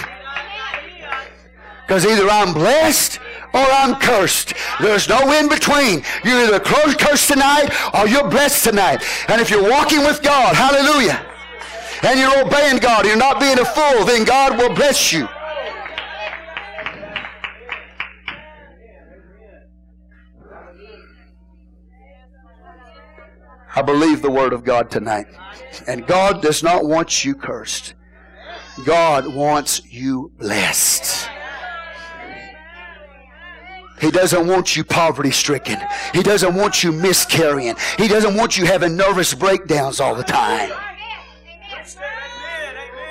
Because either I'm blessed or I'm cursed. There's no in between. You're either cursed tonight or you're blessed tonight. And if you're walking with God, hallelujah, and you're obeying God, you're not being a fool, then God will bless you. I believe the Word of God tonight. And God does not want you cursed. God wants you blessed. He doesn't want you poverty stricken. He doesn't want you miscarrying. He doesn't want you having nervous breakdowns all the time.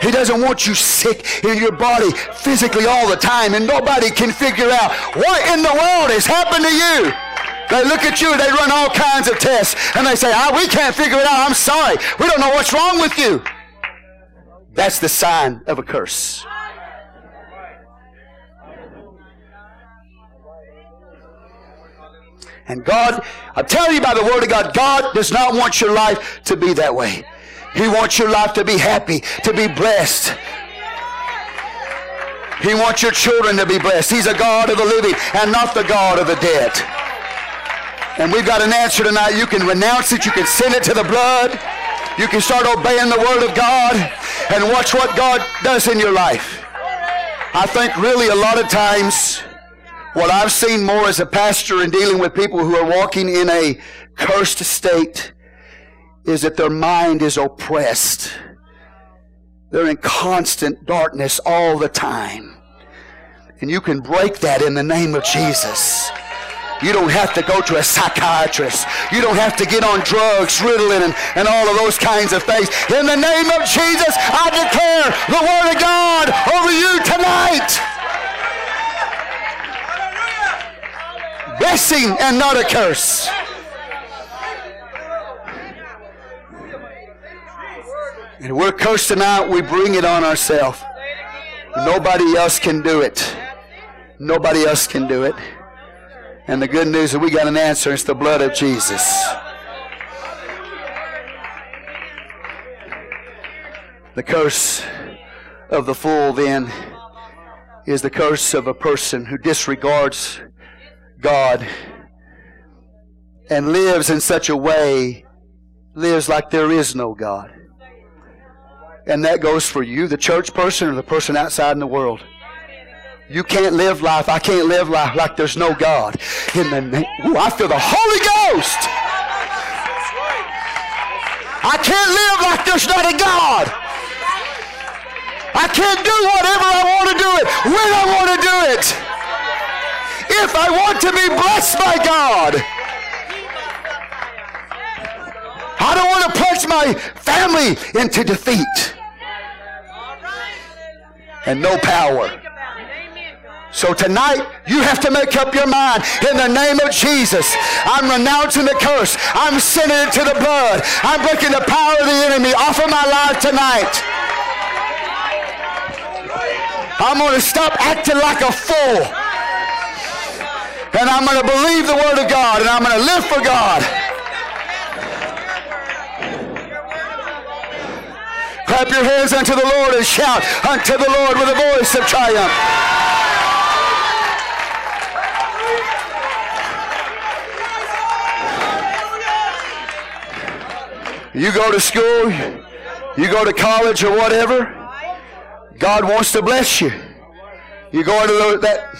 He doesn't want you sick in your body physically all the time and nobody can figure out what in the world has happened to you. They look at you, they run all kinds of tests, and they say, oh, we can't figure it out. I'm sorry. We don't know what's wrong with you. That's the sign of a curse. And God, I tell you by the Word of God, God does not want your life to be that way. He wants your life to be happy, to be blessed. He wants your children to be blessed. He's a God of the living and not the God of the dead. And we've got an answer tonight. You can renounce it. You can send it to the blood. You can start obeying the Word of God and watch what God does in your life. I think really a lot of times what I've seen more as a pastor in dealing with people who are walking in a cursed state is that their mind is oppressed. They're in constant darkness all the time. And you can break that in the name of Jesus. You don't have to go to a psychiatrist. You don't have to get on drugs, Ritalin, and, and all of those kinds of things. In the name of Jesus, I declare the Word of God over you tonight. Blessing and not a curse. And we're cursed tonight, we bring it on ourselves. Nobody else can do it. Nobody else can do it. And the good news is we got an answer. It's the blood of Jesus. The curse of the fool then is the curse of a person who disregards God and lives in such a way, lives like there is no God. And that goes for you, the church person, or the person outside in the world. You can't live life. I can't live life like there's no God. In the name, ooh, I feel the Holy Ghost. I can't live like there's not a God. I can't do whatever I want to do it when I want to do it. If I want to be blessed by God. I don't want to plunge my family into defeat and no power. So tonight, you have to make up your mind in the name of Jesus. I'm renouncing the curse. I'm sending it to the blood. I'm breaking the power of the enemy off of my life tonight. I'm going to stop acting like a fool. And I'm going to believe the Word of God. And I'm going to live for God. Clap your hands unto the Lord and shout unto the Lord with a voice of triumph. You go to school, You go to college or whatever, God wants to bless you. You go into that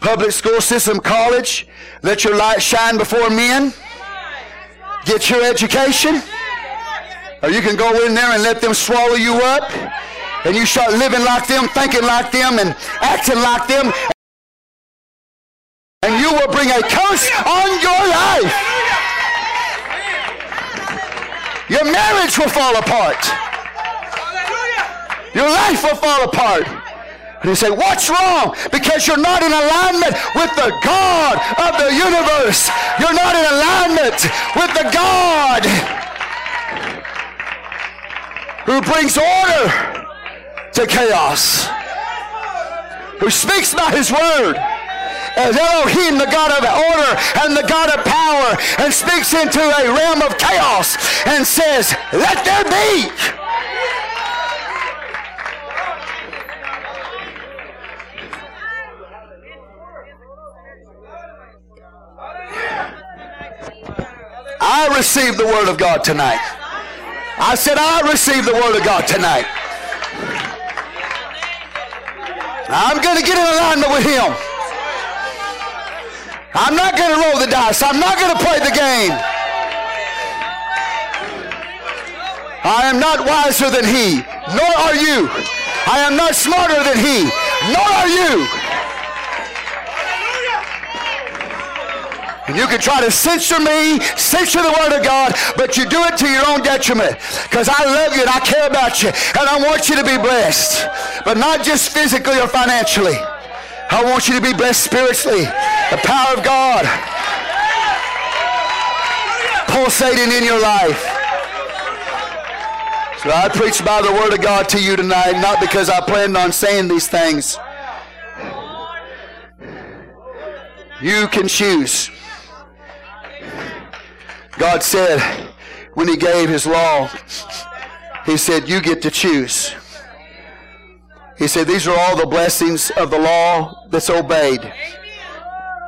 public school system, college, let your light shine before men, get your education, or you can go in there and let them swallow you up, and you start living like them, thinking like them, and acting like them, and you will bring a curse on your life. Your marriage will fall apart. Your life will fall apart. And you say, What's wrong? Because you're not in alignment with the God of the universe. You're not in alignment with the God who brings order to chaos, who speaks by his word as Elohim, the God of order and the God of power, and speaks into a realm of chaos and says, Let there be. I received the Word of God tonight. I said, I received the Word of God tonight. I'm going to get in alignment with Him. I'm not going to roll the dice. I'm not going to play the game. I am not wiser than He, nor are you. I am not smarter than He, nor are you. And you can try to censor me, censor the Word of God, but you do it to your own detriment. Because I love you and I care about you, and I want you to be blessed. But not just physically or financially. I want you to be blessed spiritually. The power of God pulsating in your life. So I preach by the Word of God to you tonight, not because I planned on saying these things. You can choose. God said when He gave His law, He said, You get to choose. He said, These are all the blessings of the law that's obeyed.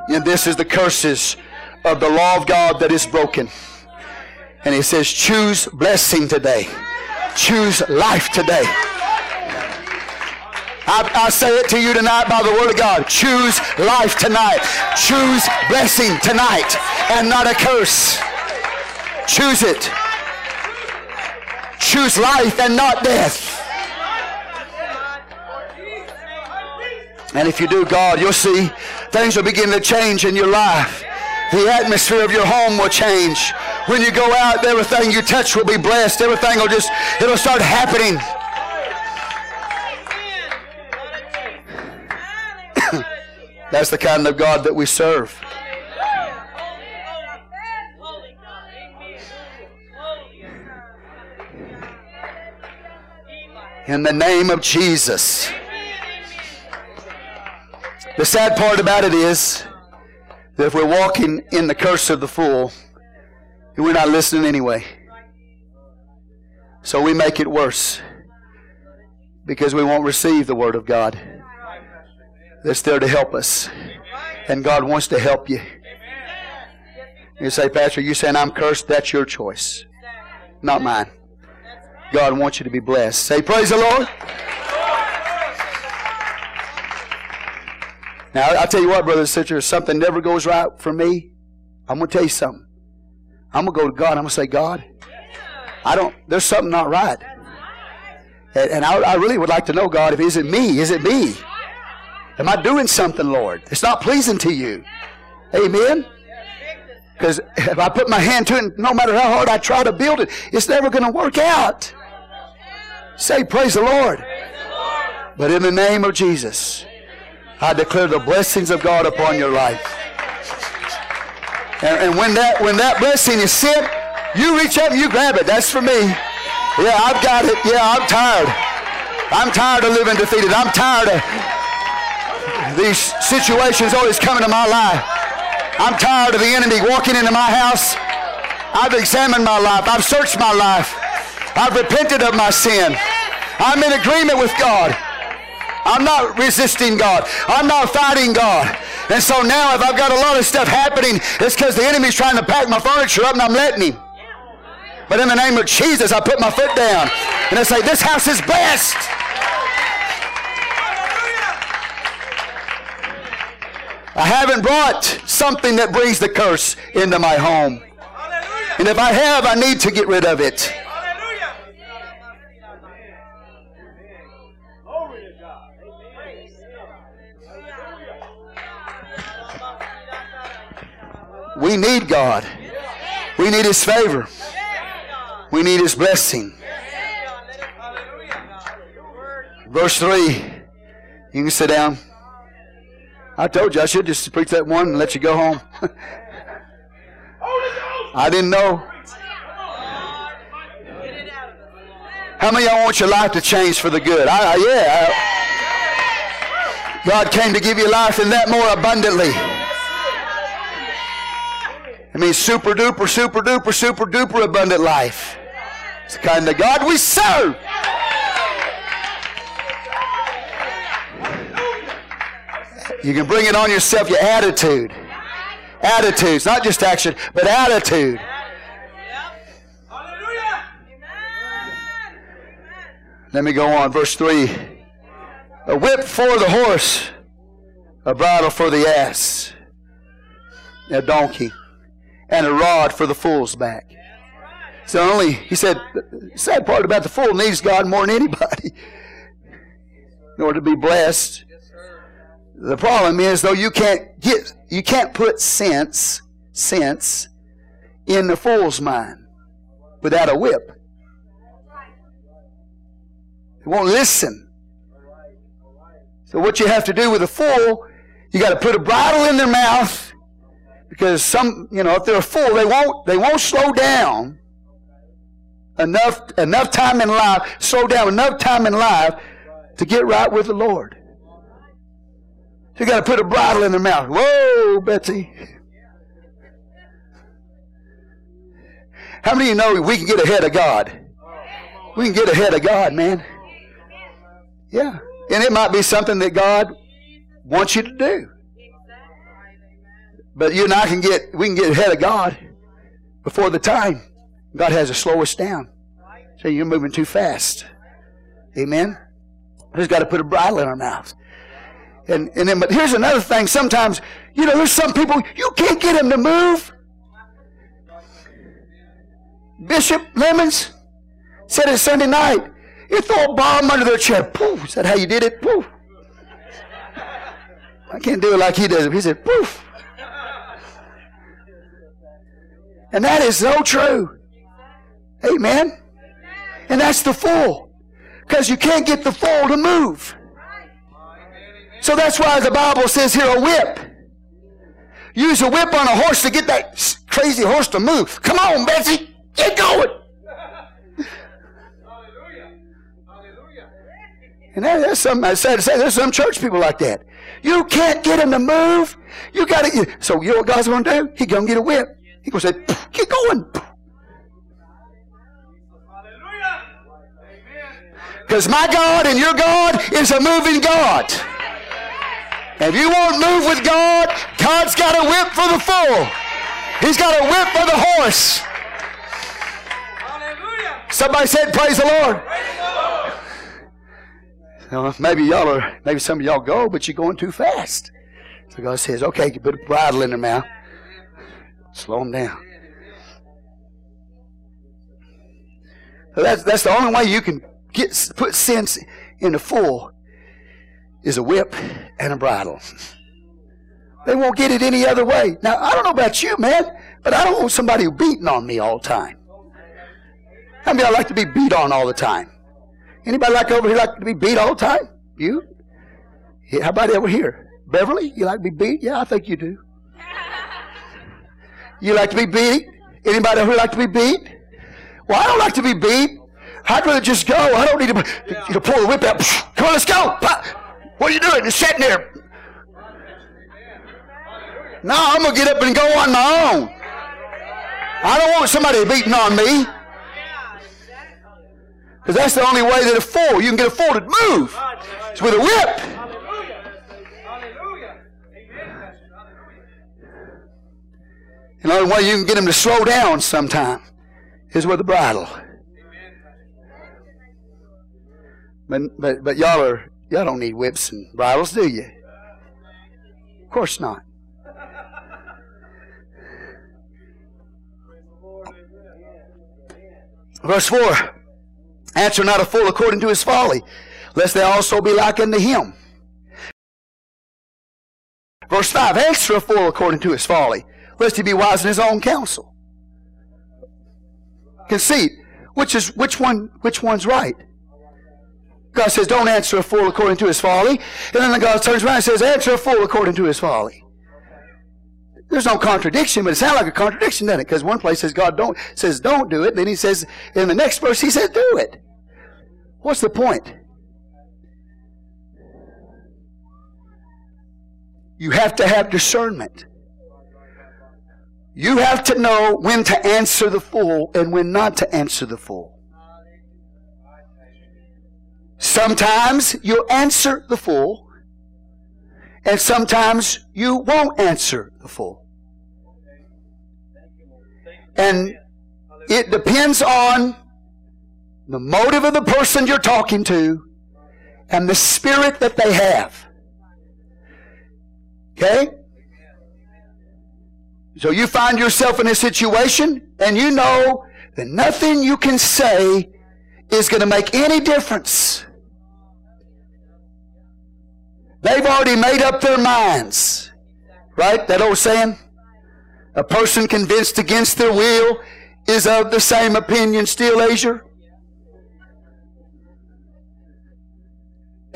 And this is the curses of the law of God that is broken. And He says, Choose blessing today, choose life today. I, I, say it to you tonight by the word of God. Choose life tonight. Choose blessing tonight and not a curse. Choose it. Choose life and not death. And if you do, God, you'll see things will begin to change in your life. The atmosphere of your home will change. When you go out, everything you touch will be blessed. Everything will just, it'll start happening. That's the kind of God that we serve. In the name of Jesus. The sad part about it is that if we're walking in the curse of the fool, we're not listening anyway. So we make it worse because we won't receive the Word of God that's there to help us. And God wants to help you. You say, Pastor, you saying I'm cursed? That's your choice, not mine. God wants you to be blessed. Say, Praise the Lord. Now, I'll tell you what, brothers and sisters, something never goes right for me. I'm going to tell you something. I'm going to go to God. I'm going to say, God, I don't, there's something not right. And, and I, I really would like to know, God, if is it me? Is it me? Am I doing something, Lord? It's not pleasing to you. Amen? Because if I put my hand to it, no matter how hard I try to build it, it's never going to work out. Say, Praise the Lord. But in the name of Jesus, I declare the blessings of God upon your life. And, and when that when that blessing is sent, you reach up and you grab it. That's for me. Yeah, I've got it. Yeah, I'm tired. I'm tired of living defeated. I'm tired of these situations always coming to my life. I'm tired of the enemy walking into my house. I've examined my life. I've searched my life. I've repented of my sin. I'm in agreement with God. I'm not resisting God. I'm not fighting God. And so now, if I've got a lot of stuff happening, it's because the enemy's trying to pack my furniture up and I'm letting him. But in the name of Jesus, I put my foot down and I say, This house is blessed. I haven't brought something that brings the curse into my home. And if I have, I need to get rid of it. We need God. We need His favor. We need His blessing. Verse 3. You can sit down. I told you I should just preach that one and let you go home. I didn't know. How many of y'all want your life to change for the good? I, I yeah. I, God came to give you life and that more abundantly. I mean, super duper, super duper, super duper abundant life. It's the kind of God we serve. You can bring it on yourself, your attitude. Attitudes, not just action, but attitude. Let me go on. Verse 3. A whip for the horse, a bridle for the ass, a donkey, and a rod for the fool's back. So only, he said, the sad part about the fool needs God more than anybody in order to be blessed. The problem is though you can't get you can't put sense sense in the fool's mind without a whip. He won't listen. So what you have to do with a fool, you got to put a bridle in their mouth because some, you know, if they're fool, they won't they won't slow down enough enough time in life, slow down enough time in life to get right with the Lord. You got to put a bridle in their mouth. Whoa, Betsy. How many of you know we can get ahead of God? We can get ahead of God, man. Yeah. And it might be something that God wants you to do. But you and I can get, we can get ahead of God before the time. God has to slow us down. So you're moving too fast. Amen? We just got to put a bridle in our mouth. And, and then, but here's another thing. Sometimes, you know, there's some people, you can't get them to move. Bishop Lemons said it Sunday night. You throw a bomb under their chair. Poof. Is that how you did it? Poof. I can't do it like he does. He said, poof. And that is so true. Amen. And that's the fool. Because you can't get the fool to move. So that's why the Bible says here a whip. Use a whip on a horse to get that crazy horse to move. Come on, Betsy. Get going. Hallelujah. Hallelujah. And there's some, I said, there's some church people like that. You can't get them to move. You got to. So you know what God's going to do? He going to get a whip. He going to say, "Keep going." Hallelujah. Because my God and your God is a moving God. If you won't move with God, God's got a whip for the fool. He's got a whip for the horse. Somebody said, Praise the Lord. Praise maybe y'all are, maybe some of y'all go, but you're going too fast. So God says, okay, you put a bridle in their mouth. Slow them down. That's, that's the only way you can get, put sense in the fool is a whip and a bridle. They won't get it any other way. Now, I don't know about you, man, but I don't want somebody beating on me all the time. How many I like to be beat on all the time? Anybody like over here like to be beat all the time? You? Yeah, how about over here? Beverly, you like to be beat? Yeah, I think you do. You like to be beat? Anybody here like to be beat? Well, I don't like to be beat. I'd rather just go. I don't need to, you know, pull the whip out. Come on, let's go. What are you doing? Just sitting there. No, I'm going to get up and go on my own. I don't want somebody beating on me. Because that's the only way that a fool, you can get a fool to move. It's with a whip. And the only way you can get him to slow down sometime is with a bridle. But, but, but y'all are y'all don't need whips and bridles, do you? Of course not. Verse 4 Answer not a fool according to his folly, lest they also be like unto him. Verse 5 Answer a fool according to his folly, lest he be wise in his own counsel. Conceit. Which is which one which one's right? God says, Don't answer a fool according to his folly. And then God turns around and says, Answer a fool according to his folly. There's no contradiction, but it sounds like a contradiction, doesn't it? Because one place says God don't says don't do it, then he says in the next verse he says do it. What's the point? You have to have discernment. You have to know when to answer the fool and when not to answer the fool. Sometimes you'll answer the fool, and sometimes you won't answer the fool. And it depends on the motive of the person you're talking to and the spirit that they have. Okay? So you find yourself in a situation and you know that nothing you can say is going to make any difference. They've already made up their minds. Right? That old saying? A person convinced against their will is of the same opinion still, Asia.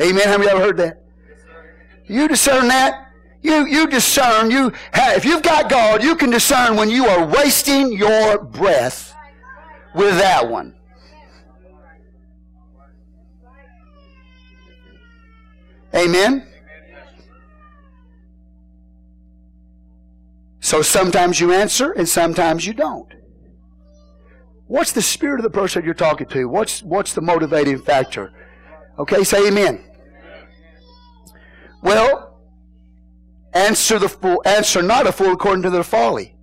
Amen. Have you ever heard that? You discern that? You, you discern, you have, if you've got God, you can discern when you are wasting your breath with that one. Amen. So sometimes you answer and sometimes you don't. What's the spirit of the person you're talking to? What's, what's the motivating factor? Okay, say amen. Well, answer the fool, answer not a fool according to their folly.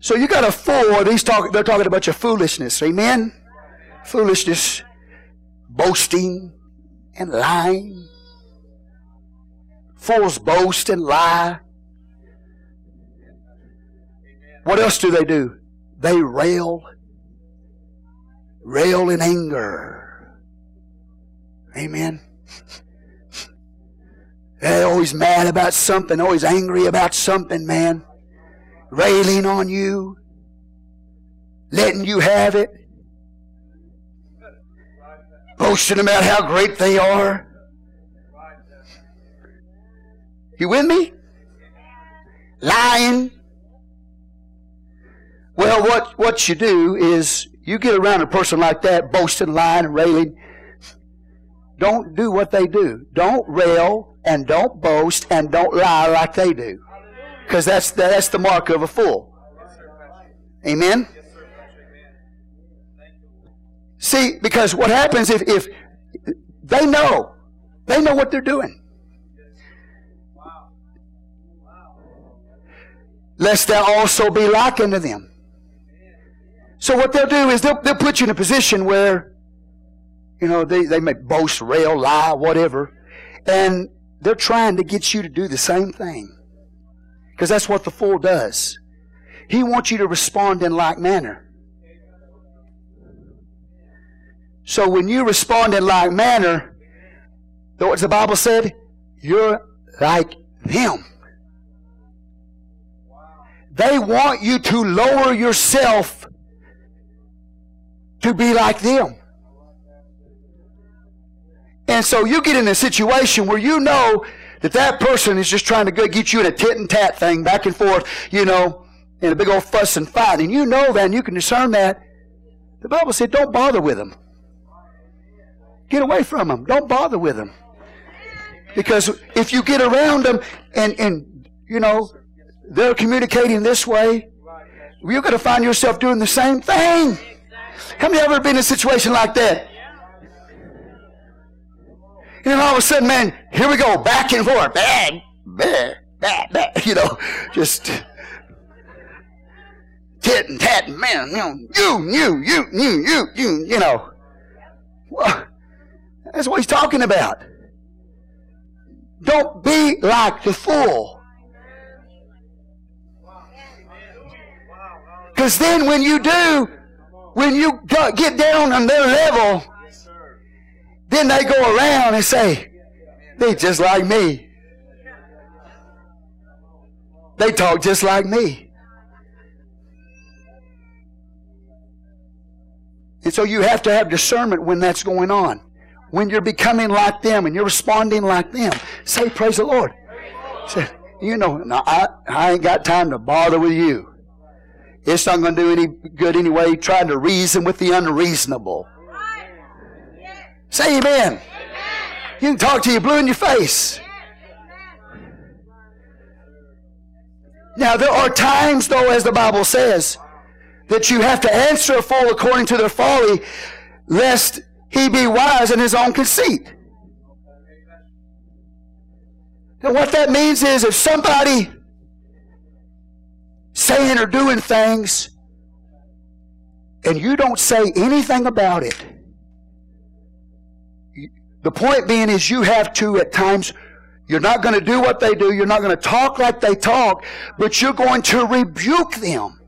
So you got a fool, these talk, they're talking about your foolishness. Amen? Foolishness, boasting, and lying. Fools boast and lie. What else do they do? They rail. Rail in anger. Amen. They're always mad about something, always angry about something, man. Railing on you. Letting you have it. Boasting about how great they are. You with me? Lying. Well, what, what you do is you get around a person like that, boasting, lying, and railing. Don't do what they do. Don't rail and don't boast and don't lie like they do. Because that's, that's the mark of a fool. Amen? See, because what happens if, if they know, they know what they're doing. Lest thou also be like unto them. So what they'll do is they'll, they'll put you in a position where, you know, they, they may boast, rail, lie, whatever, and they're trying to get you to do the same thing. Because that's what the fool does. He wants you to respond in like manner. So when you respond in like manner, what the Bible said? You're like them. They want you to lower yourself to be like them. And so you get in a situation where you know that that person is just trying to get you in a tit and tat thing back and forth, you know, in a big old fuss and fight. And you know that and you can discern that. The Bible said, don't bother with them. Get away from them. Don't bother with them. Because if you get around them and, and you know, they're communicating this way, you're going to find yourself doing the same thing. Have you ever been in a situation like that? And then all of a sudden, man, here we go, back and forth. Bad, bad, bad, bad. You know, just tit and tat man, you know, you, you, you, you, you, you, you know. Well, that's what he's talking about. Don't be like the fool. Because then when you do, when you get down on their level, then they go around and say, they just like me. They talk just like me. And so you have to have discernment when that's going on. When you're becoming like them and you're responding like them. Say, Praise the Lord. Say, you know, no, I, I ain't got time to bother with you. It's not going to do any good anyway, trying to reason with the unreasonable. Say amen. You can talk to you blue in your face. Now, there are times, though, as the Bible says, that you have to answer a fool according to their folly, lest he be wise in his own conceit. And what that means is if somebody saying or doing things and you don't say anything about it, the point being is you have to at times you're not going to do what they do. You're not going to talk like they talk, but you're going to rebuke them.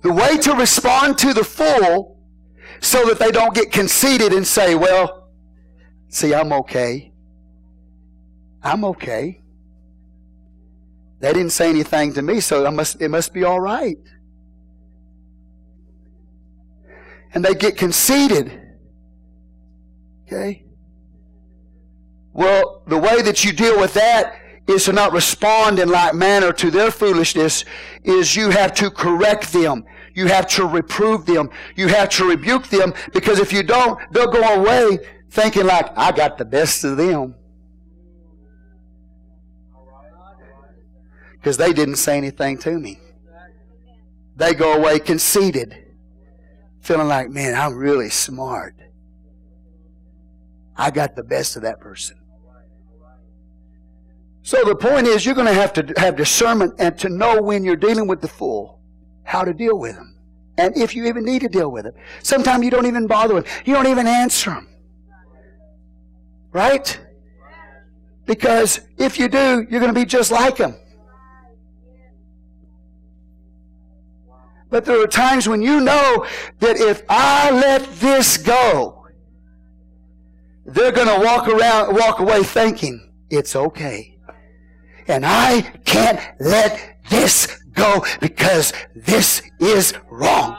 The way to respond to the fool so that they don't get conceited and say, well, see, I'm okay. I'm okay. They didn't say anything to me, so must, it must be all right. And they get conceited. Okay? Well, the way that you deal with that is to not respond in like manner to their foolishness is you have to correct them. You have to reprove them. You have to rebuke them because if you don't, they'll go away thinking like, I got the best of them. Because they didn't say anything to me. They go away conceited, feeling like, man, I'm really smart. I got the best of that person. So the point is, you're going to have to have discernment and to know when you're dealing with the fool, how to deal with them. And if you even need to deal with it. Sometimes you don't even bother with You don't even answer them. Right? Because if you do, you're going to be just like them. But there are times when you know that if I let this go, they're going to walk around, walk away thinking it's okay. And I can't let this go because this is wrong.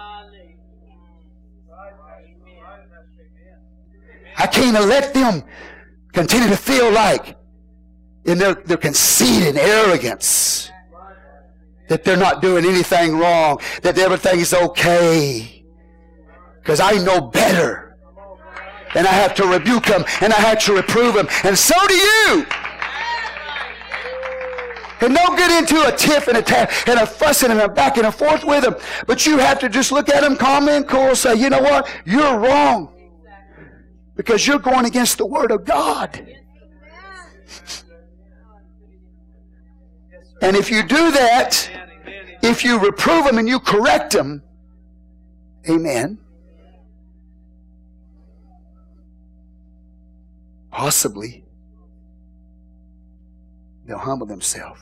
I can't let them continue to feel like in their, their conceit and arrogance that they're not doing anything wrong, that everything is okay. Because I know better. And I have to rebuke them and I have to reprove them. And so do you. And don't get into a tiff and a tap and a fussing and a back and a forth with them. But you have to just look at them calmly and cool say, you know what? You're wrong. Because you're going against the Word of God. And if you do that, if you reprove them and you correct them, amen. Possibly, they'll humble themselves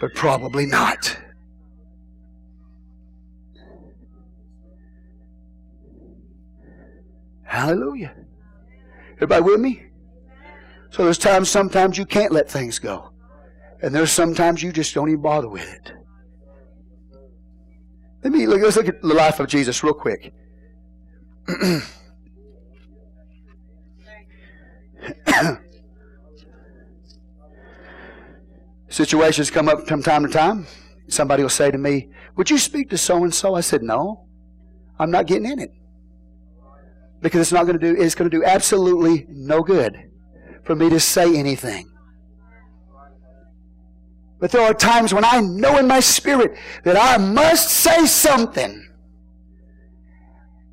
but probably not. Hallelujah. Everybody with me? So there's times sometimes you can't let things go. And there's sometimes you just don't even bother with it. Let me look, let's look at the life of Jesus real quick. Situations come up from time to time. Somebody will say to me, Would you speak to so and so? I said, No, I'm not getting in it. Because it's not going to do, it's going to do absolutely no good for me to say anything. But there are times when I know in my spirit that I must say something.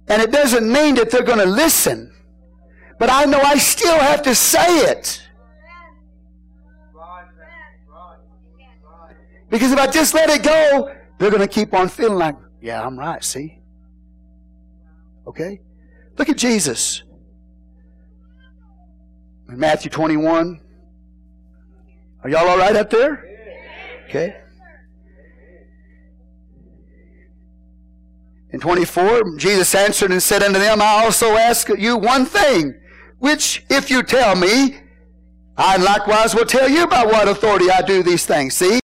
And it doesn't mean that they're going to listen. But I know I still have to say it. Because if I just let it go, they're going to keep on feeling like, yeah, I'm right, see? Okay? Look at Jesus. In Matthew 21. Are y'all all right up there? Okay. In 24, Jesus answered and said unto them, I also ask you one thing, which if you tell me, I likewise will tell you by what authority I do these things. See?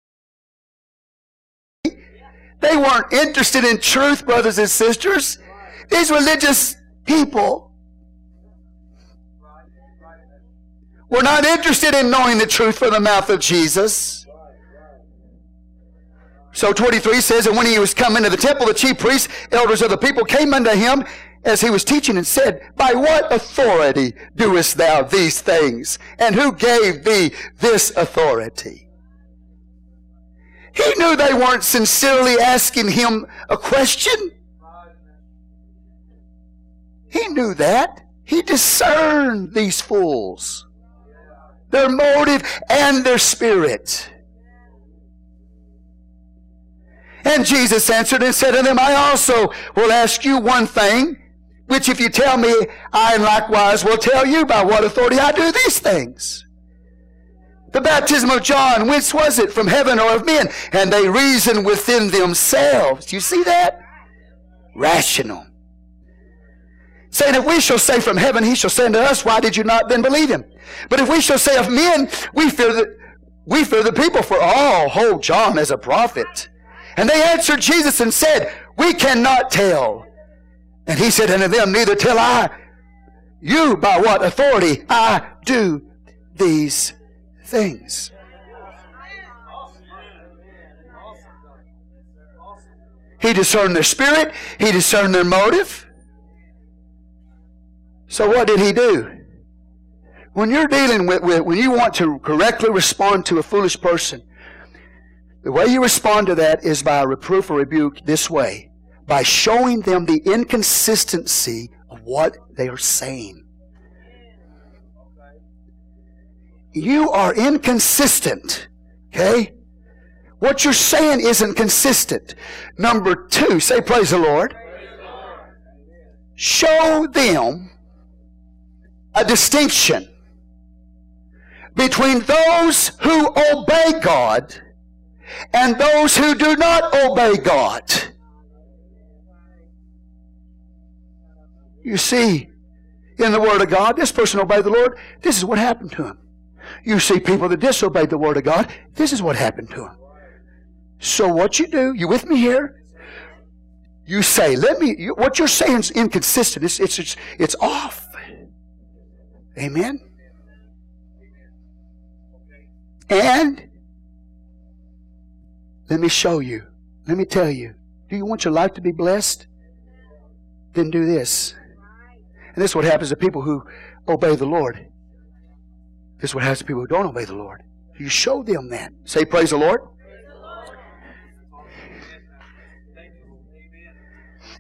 They weren't interested in truth, brothers and sisters. These religious people were not interested in knowing the truth from the mouth of Jesus. So 23 says, And when he was come into the temple, the chief priests, elders of the people, came unto him as he was teaching and said, By what authority doest thou these things? And who gave thee this authority? He knew they weren't sincerely asking him a question. He knew that. He discerned these fools, their motive and their spirit. And Jesus answered and said to them, I also will ask you one thing, which if you tell me, I likewise will tell you by what authority I do these things. The baptism of John, whence was it? From heaven or of men? And they reason within themselves. You see that? Rational. Saying, if we shall say from heaven, he shall say unto us, why did you not then believe him? But if we shall say of men, we fear the, we fear the people, for all hold John as a prophet. And they answered Jesus and said, We cannot tell. And he said unto them, Neither tell I you by what authority I do these things. He discerned their spirit, he discerned their motive. So, what did he do? When you're dealing with, with, when you want to correctly respond to a foolish person, the way you respond to that is by a reproof or rebuke this way by showing them the inconsistency of what they are saying. You are inconsistent. Okay? What you're saying isn't consistent. Number two, say praise the Lord. Show them a distinction between those who obey God and those who do not obey God. You see, in the Word of God, this person obeyed the Lord. This is what happened to him. You see people that disobeyed the Word of God. This is what happened to him. So what you do, you with me here? You say, let me, you, what you're saying is inconsistent. It's, it's, it's, it's off. Amen? And let me show you. Let me tell you. Do you want your life to be blessed? Then do this. And this is what happens to people who obey the Lord. This is what happens to people who don't obey the Lord. You show them that. Say, Praise the Lord.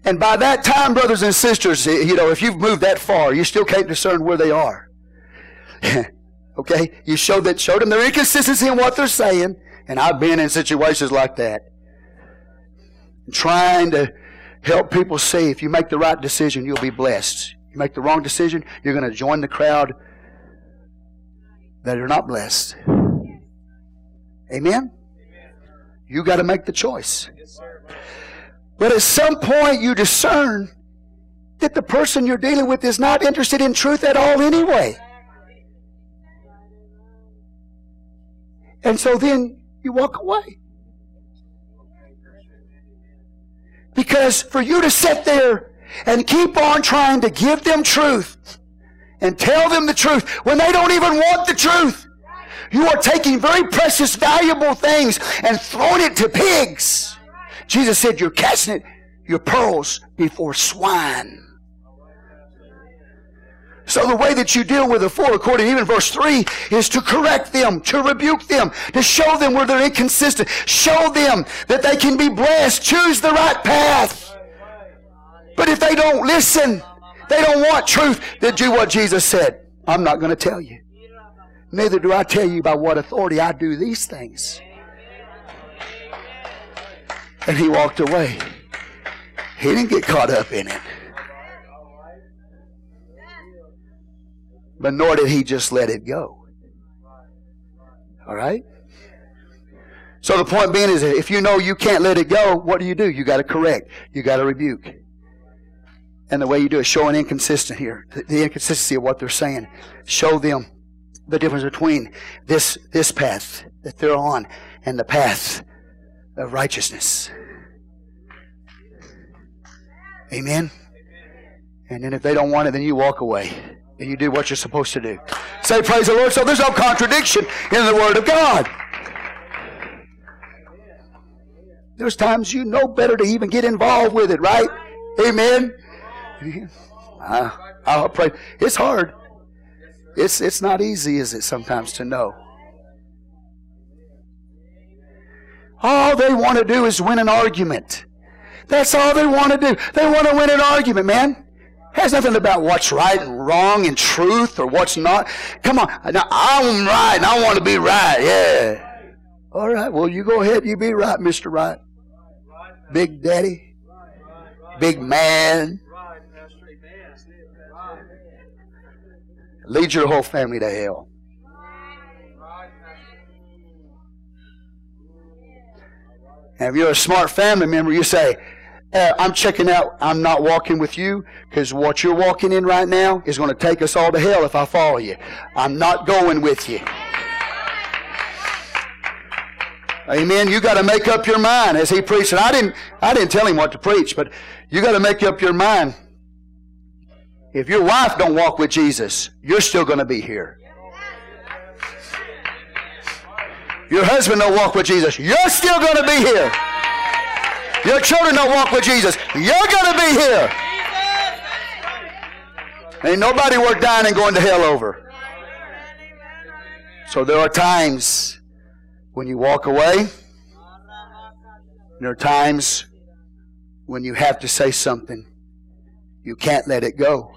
And by that time, brothers and sisters, eh, you know, if you've moved that far, you still can't discern where they are. okay? You show that showed them their inconsistency in what they're saying, and I've been in situations like that. Trying to help people see if you make the right decision, you'll be blessed. You make the wrong decision, you're going to join the crowd that are not blessed. Amen? You got to make the choice. But at some point, you discern that the person you're dealing with is not interested in truth at all anyway. And so then you walk away. Because for you to sit there and keep on trying to give them truth and tell them the truth when they don't even want the truth, you are taking very precious, valuable things and throwing it to pigs. Jesus said, You're casting it, your pearls before swine. So the way that you deal with the four, according to even verse 3, is to correct them, to rebuke them, to show them where they're inconsistent, show them that they can be blessed, choose the right path. But if they don't listen, they don't want truth, then do what Jesus said. I'm not going to tell you. Neither do I tell you by what authority I do these things. And he walked away. He didn't get caught up in it. But nor did he just let it go. All right? So the point being is if you know you can't let it go, what do you do? You got to correct. You got to rebuke. And the way you do it, showing inconsistent here, the inconsistency of what they're saying. Show them the difference between this, this path that they're on and the path of righteousness. Amen. And then if they don't want it, then you walk away and you do what you're supposed to do. Say, Praise the Lord. So there's no contradiction in the Word of God. There's times you know better to even get involved with it, right? Amen. I, I'll pray. It's hard. It's it's not easy, is it? Sometimes to know. All they want to do is win an argument. That's all they want to do. They want to win an argument, man. Has nothing about what's right and wrong and truth or what's not. Come on. Now, I'm right and I want to be right. Yeah. All right. Well, you go ahead. You be right, Mr. Right. Big Daddy, big man. Lead your whole family to hell. And if you're a smart family member, you say, uh, I'm checking out, I'm not walking with you because what you're walking in right now is going to take us all to hell if I follow you. I'm not going with you. Amen. You got to make up your mind as he preached. And I didn't, I didn't tell him what to preach, but you got to make up your mind. If your wife don't walk with Jesus, you're still going to be here. Your husband don't walk with Jesus, you're still going to be here. Your children don't walk with Jesus, you're going to be here. Ain't nobody worth dying and going to hell over. So there are times when you walk away. There are times when you have to say something. You can't let it go.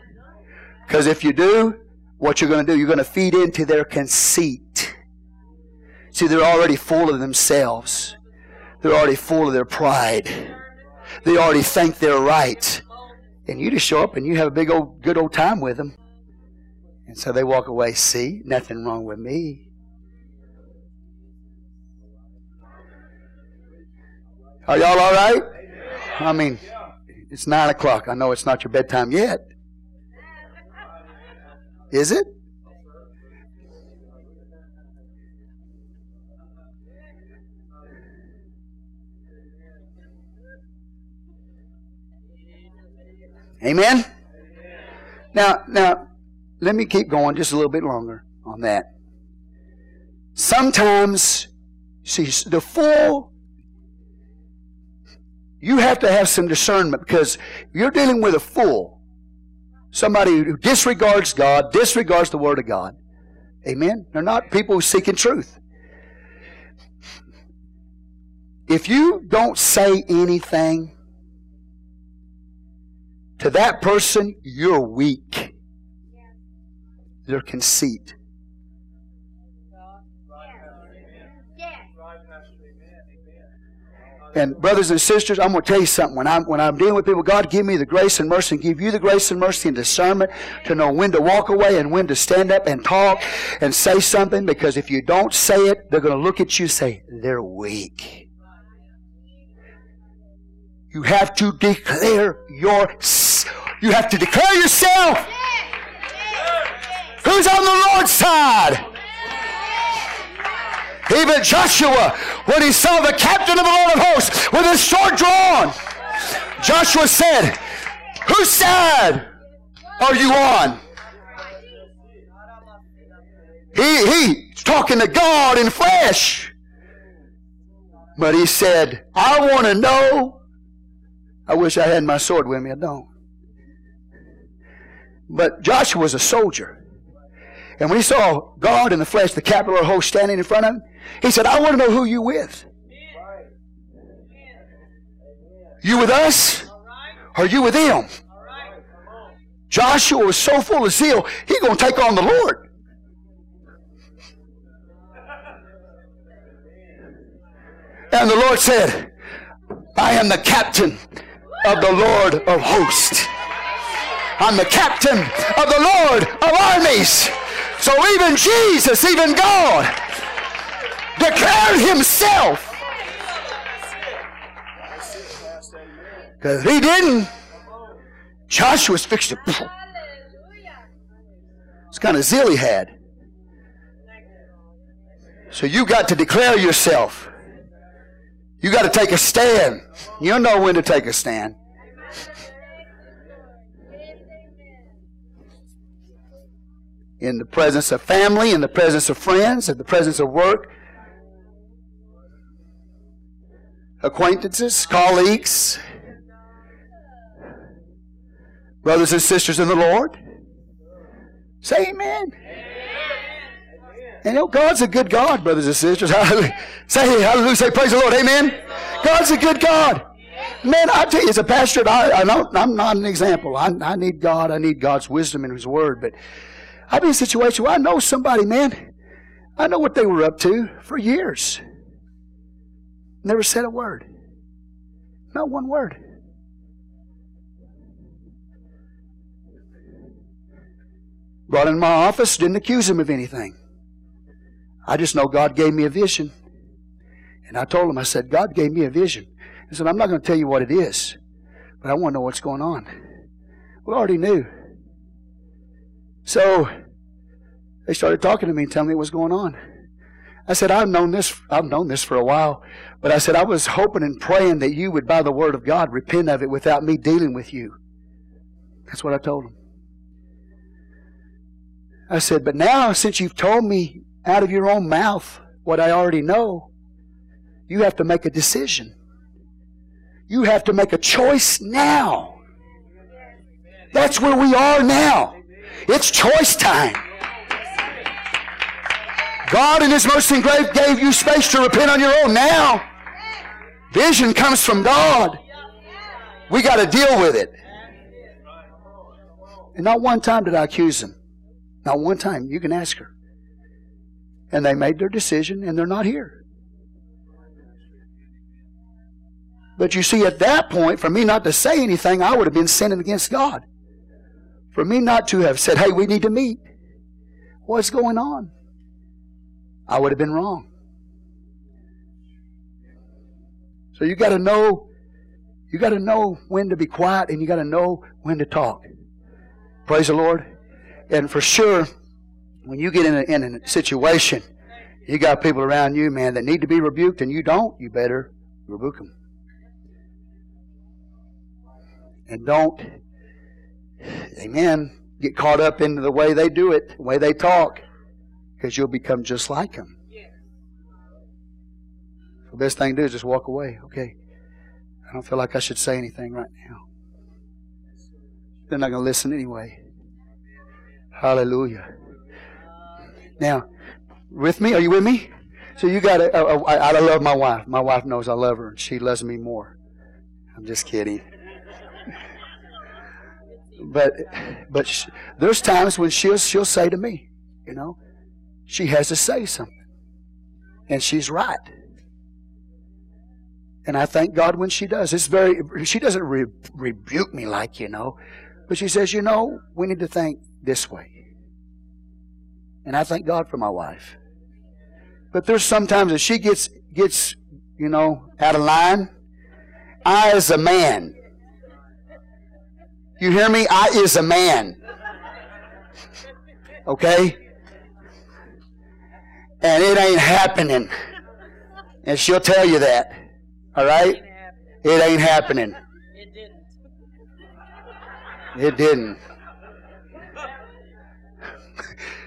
Because if you do, what you're going to do, you're going to feed into their conceit. See, they're already full of themselves. They're already full of their pride. They already think they're right. And you just show up and you have a big old, good old time with them. And so they walk away, see, nothing wrong with me. Are y'all all right? I mean, it's nine o'clock. I know it's not your bedtime yet. Is it? Amen. Now, now, let me keep going just a little bit longer on that. Sometimes, see, the full you have to have some discernment because you're dealing with a fool. Somebody who disregards God, disregards the Word of God. Amen? They're not people seeking truth. If you don't say anything to that person, you're weak. Their conceit. And brothers and sisters, I'm going to tell you something. When I'm, when I'm dealing with people, God give me the grace and mercy and give you the grace and mercy and discernment to know when to walk away and when to stand up and talk and say something because if you don't say it, they're going to look at you and say, they're weak. You have to declare your, you have to declare yourself. Who's on the Lord's side? Even Joshua, when he saw the captain of the Lord of hosts with his sword drawn, Joshua said, Whose side are you on? He, he's talking to God in flesh. But he said, I want to know. I wish I had my sword with me. I don't. But Joshua was a soldier. And when he saw God in the flesh, the capital host standing in front of him, he said, I want to know who you with. You with us? Or you with them? Joshua was so full of zeal, he going to take on the Lord. And the Lord said, I am the captain of the Lord of hosts. I'm the captain of the Lord of armies. So even Jesus, even God, declared himself. Because he didn't. Joshua's fixed to. It's kind of zeal he had. So you got to declare yourself. You got to take a stand. You know when to take a stand. In the presence of family, in the presence of friends, in the presence of work, acquaintances, colleagues, brothers and sisters in the Lord. Say amen. And you know, God's a good God, brothers and sisters. Say hallelujah. Say praise the Lord. Amen. God's a good God. Man, I tell you, as a pastor, I, I I'm not an example. I, I need God. I need God's wisdom in His Word. But I've been in a situation where I know somebody, man. I know what they were up to for years. Never said a word. Not one word. Brought in my office, didn't accuse him of anything. I just know God gave me a vision. And I told him, I said, God gave me a vision. He said, I'm not going to tell you what it is, but I want to know what's going on. I already knew. So they started talking to me and telling me what's going on. I said, I've known this, I've known this for a while, but I said, I was hoping and praying that you would, by the word of God, repent of it without me dealing with you. That's what I told him. I said, but now since you've told me out of your own mouth what I already know, you have to make a decision. You have to make a choice now. That's where we are now. It's choice time. God in His mercy and grace gave you space to repent on your own. Now, vision comes from God. We got to deal with it. And not one time did I accuse him. Not one time. You can ask her. And they made their decision and they're not here. But you see, at that point, for me not to say anything, I would have been sinning against God. For me not to have said, hey, we need to meet. What's going on? I would have been wrong. So you got to know, you got to know when to be quiet and you got to know when to talk. Praise the Lord. And for sure, when you get in a, in a situation, you got people around you, man, that need to be rebuked, and you don't, you better rebuke them. And don't, amen, get caught up into the way they do it, the way they talk, because you'll become just like them. The best thing to do is just walk away. Okay, I don't feel like I should say anything right now. They're not going to listen anyway. Hallelujah. Now, with me? Are you with me? So you got to. Uh, I, I love my wife. My wife knows I love her, and she loves me more. I'm just kidding. But but she, there's times when she'll she'll say to me, you know, she has to say something, and she's right. And I thank God when she does. It's very. She doesn't re- rebuke me like you know, but she says, you know, we need to think this way. And I thank God for my wife. But there's sometimes that she gets gets, you know, out of line. I as a man. You hear me? I is a man. Okay? And it ain't happening. And she'll tell you that. All right? It ain't happening. It didn't. It didn't.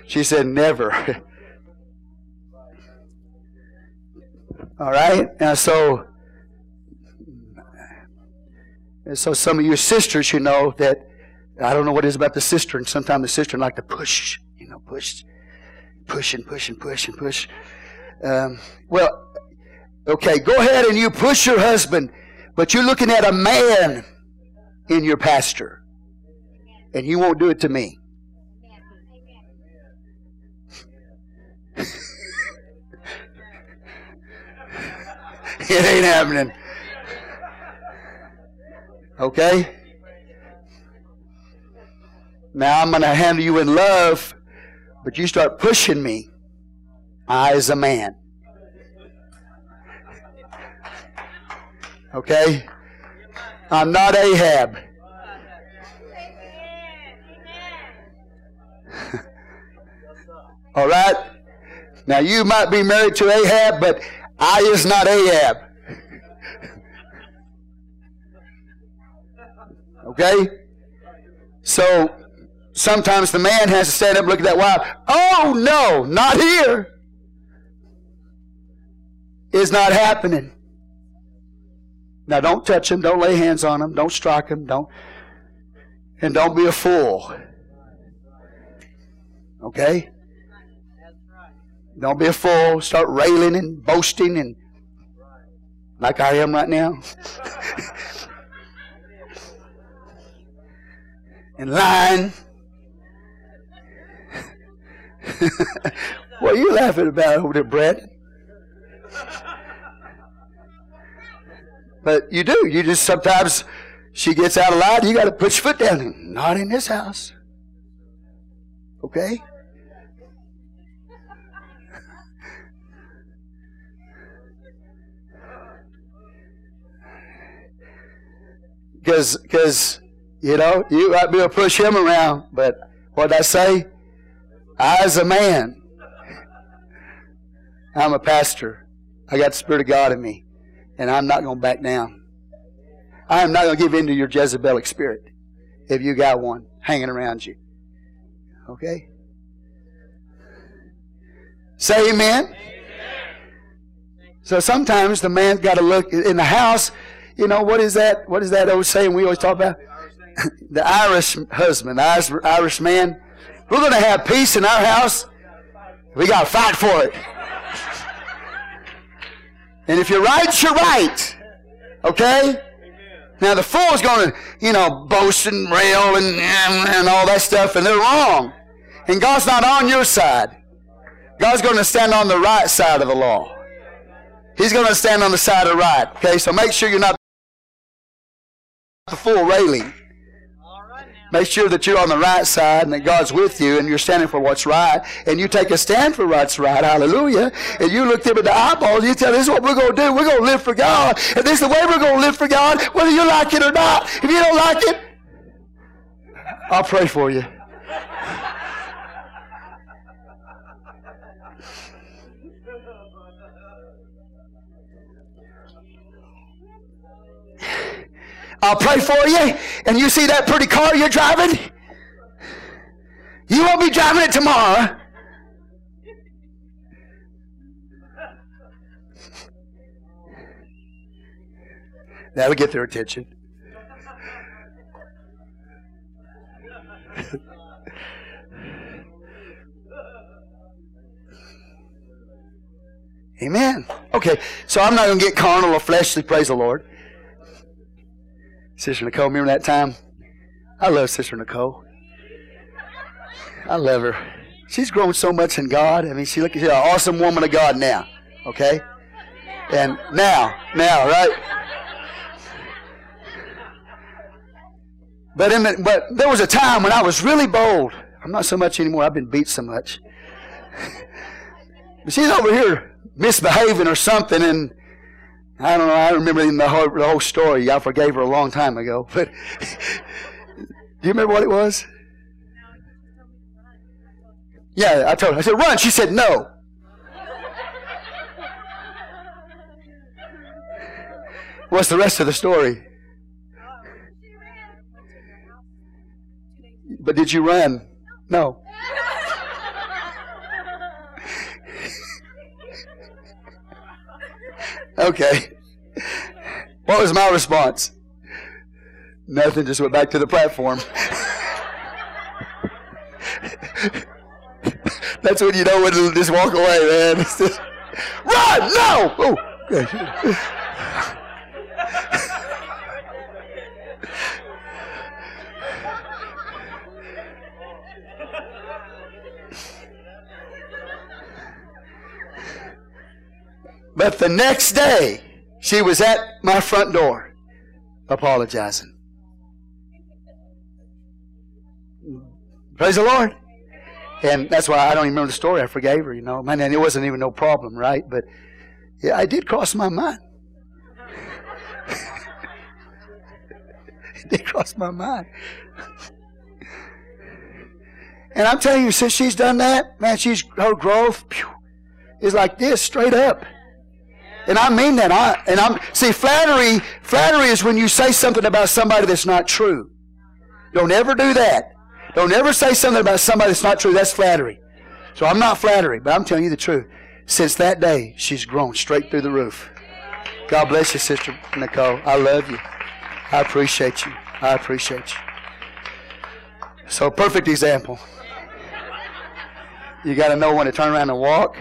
She said, Never. All right? And so, and so some of your sisters, you know, that I don't know what it is about the sister, and sometimes the sister like to push, you know, push, push and push and push and push. Um, well, okay, go ahead and you push your husband, but you're looking at a man in your pastor, and you won't do it to me. It ain't happening. Okay? Now I'm going to handle you in love, but you start pushing me. I, as a man. Okay? I'm not Ahab. All right? Now you might be married to Ahab, but I is not Ahab. Okay? So sometimes the man has to stand up look at that wife. Oh no, not here. It's not happening. Now don't touch him, don't lay hands on him, don't strike him, don't and don't be a fool. Okay? Don't be a fool. Start railing and boasting and like I am right now. and lying. what are you laughing about over there, Brett? But you do. You just sometimes she gets out of line. You got to put your foot down. Not in this house. Okay? Because, because, you know, you might be able to push him around, but what I say? I, as a man, I'm a pastor. I got the Spirit of God in me, and I'm not going to back down. I am not going to give in to your Jezebelic spirit if you got one hanging around you. Okay? Say amen. amen. So sometimes the man's got to look in the house you know, what is that? What is that old saying we always talk about? the Irish husband, the Irish man. We're going to have peace in our house. We got to fight for it. And if you're right, you're right. Okay? Now the fool is going to, you know, boast and rail and, and all that stuff, and they're wrong. And God's not on your side. God's going to stand on the right side of the law. He's going to stand on the side of right. Okay, so make sure you're not the full railing. Make sure that you're on the right side and that God's with you and you're standing for what's right. And you take a stand for what's right. Hallelujah. And you look them in the eyeballs and you tell, them, this is what we're going to do. We're going to live for God. And this is the way we're going to live for God, whether you like it or not. If you don't like it, I'll pray for you. I'll pray for you. And you see that pretty car you're driving? You won't be driving it tomorrow. That'll get their attention. Amen. Okay, so I'm not going to get carnal or fleshly, praise the Lord. Sister Nicole, remember that time? I love Sister Nicole. I love her. She's grown so much in God. I mean, she look, she's an awesome woman of God now. Okay? And now, now, right? But in the, but there was a time when I was really bold. I'm not so much anymore. I've been beat so much. but she's over here misbehaving or something, and I don't know. I remember the whole, the whole story. I forgave her a long time ago. But do you remember what it was? Yeah, I told her. I said, run. She said, no. What's the rest of the story? But did you run? No. Okay. What was my response? Nothing, just went back to the platform. That's when you know when to just walk away, man. Run! No! Oh, But the next day, She was at my front door apologizing. Praise the Lord. And that's why I don't even remember the story. I forgave her, you know. And it wasn't even no problem, right? But yeah, I did cross my mind. it did cross my mind. And I'm telling you, since she's done that, man, she's her growth is like this, straight up. And I mean that. I, and I'm see flattery. Flattery is when you say something about somebody that's not true. Don't ever do that. Don't ever say something about somebody that's not true. That's flattery. So I'm not flattery, but I'm telling you the truth. Since that day, she's grown straight through the roof. God bless you, Sister Nicole. I love you. I appreciate you. I appreciate you. So, perfect example. You got to know when to turn around and walk.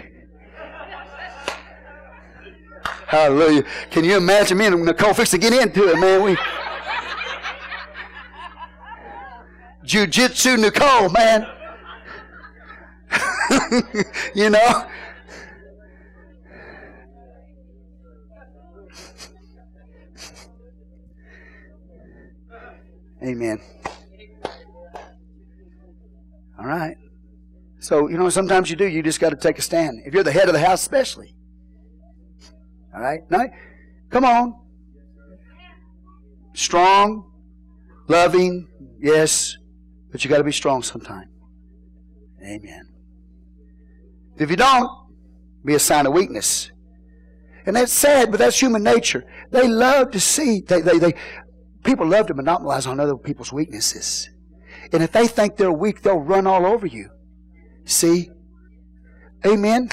Hallelujah. Can you imagine me and Nicole fix to get into it, man? We Jiu-Jitsu Nicole, man. you know? Amen. All right. So, you know, sometimes you do. You just got to take a stand. If you're the head of the house, especially. All right? Now, come on. Strong, loving, yes, but you got to be strong sometime. Amen. If you don't, be a sign of weakness. And that's sad, but that's human nature. They love to see, they, they, they, people love to monopolize on other people's weaknesses. And if they think they're weak, they'll run all over you. See? Amen?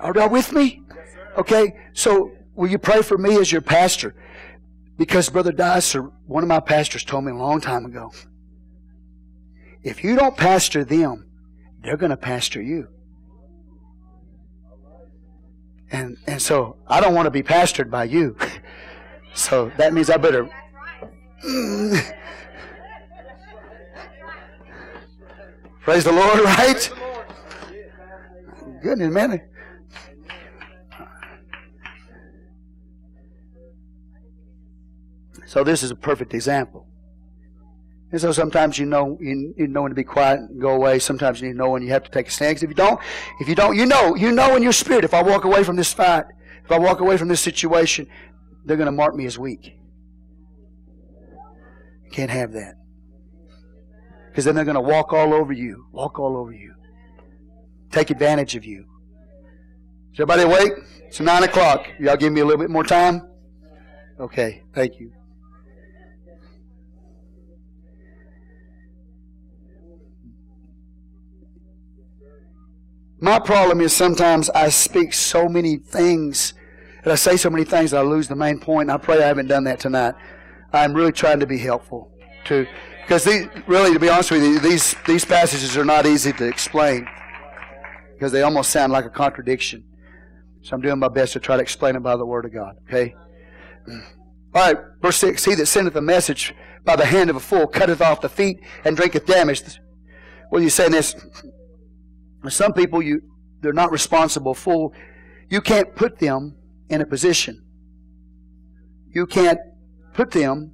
Are y'all with me? Okay, so will you pray for me as your pastor? Because Brother Dicer, one of my pastors told me a long time ago, if you don't pastor them, they're going to pastor you. And, and so I don't want to be pastored by you. so that means I better. Praise the Lord, right? Goodness, man. So this is a perfect example. And so sometimes you know you, you know when to be quiet and go away. Sometimes you know when you have to take a stand. Because if you don't, if you don't, you know, you know in your spirit. If I walk away from this fight, if I walk away from this situation, they're going to mark me as weak. You can't have that. Because then they're going to walk all over you, walk all over you, take advantage of you. Is everybody awake? It's nine o'clock. Y'all give me a little bit more time. Okay, thank you. My problem is sometimes I speak so many things, and I say so many things that I lose the main point. I pray I haven't done that tonight. I'm really trying to be helpful to, because these, really, to be honest with you, these these passages are not easy to explain because they almost sound like a contradiction. So I'm doing my best to try to explain it by the Word of God. Okay. Mm. All right, verse six. He that sendeth a message by the hand of a fool cutteth off the feet and drinketh damage. What are you saying this? Some people you they're not responsible for. You can't put them in a position. You can't put them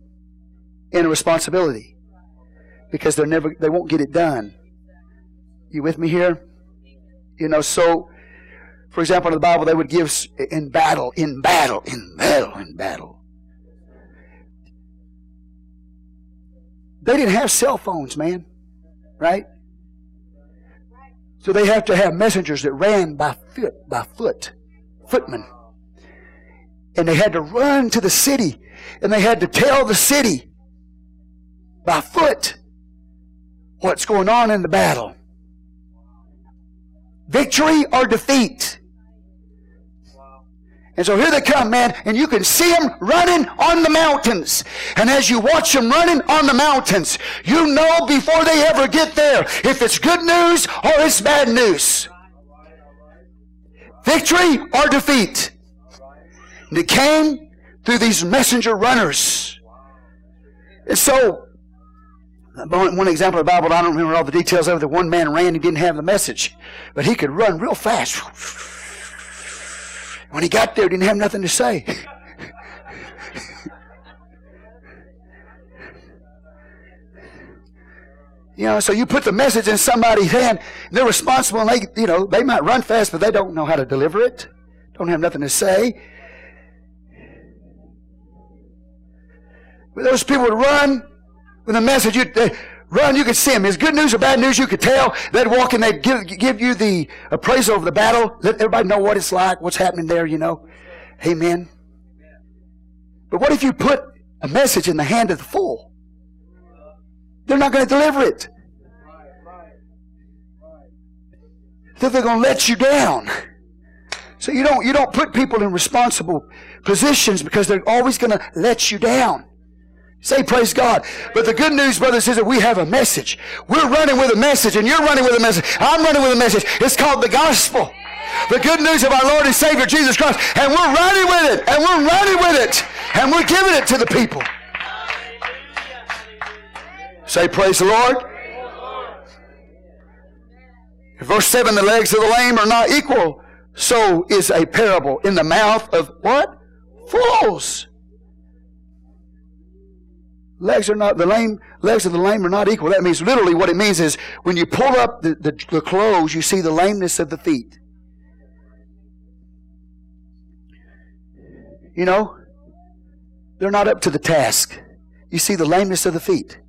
in a responsibility because they're never they won't get it done. You with me here? You know, so for example, in the Bible, they would give in battle, in battle, in battle, in battle. They didn't have cell phones, man. Right? So they have to have messengers that ran by foot, by foot, footmen. And they had to run to the city and they had to tell the city by foot what's going on in the battle. Victory or defeat. And so here they come, man, and you can see them running on the mountains. And as you watch them running on the mountains, you know before they ever get there if it's good news or it's bad news. Victory or defeat. And it came through these messenger runners. And so, one example of the Bible, I don't remember all the details of it. One man ran, he didn't have the message, but he could run real fast when he got there, didn't have nothing to say. you know, so you put the message in somebody's hand, they're responsible, and they, you know, they might run fast, but they don't know how to deliver it, don't have nothing to say. But those people would run with a message. You'd, they, run, you could see them. Is good news or bad news, you could tell. They'd walk and they'd give, give you the appraisal of the battle. Let everybody know what it's like, what's happening there, you know. Amen. But what if you put a message in the hand of the fool? They're not going to deliver it. They're going to let you down. So you don't, you don't put people in responsible positions because they're always going to let you down. Say praise God. But the good news, brothers, is that we have a message. We're running with a message and you're running with a message. I'm running with a message. It's called the gospel. The good news of our Lord and Savior Jesus Christ. And we're running with it. And we're running with it. And we're giving it to the people. Say, Praise the Lord. Verse 7 The legs of the lame are not equal. So is a parable in the mouth of what? Fools. Legs are not the lame. Legs of the lame are not equal. That means literally what it means is when you pull up the, the, the clothes, you see the lameness of the feet. You know, they're not up to the task. You see the lameness of the feet.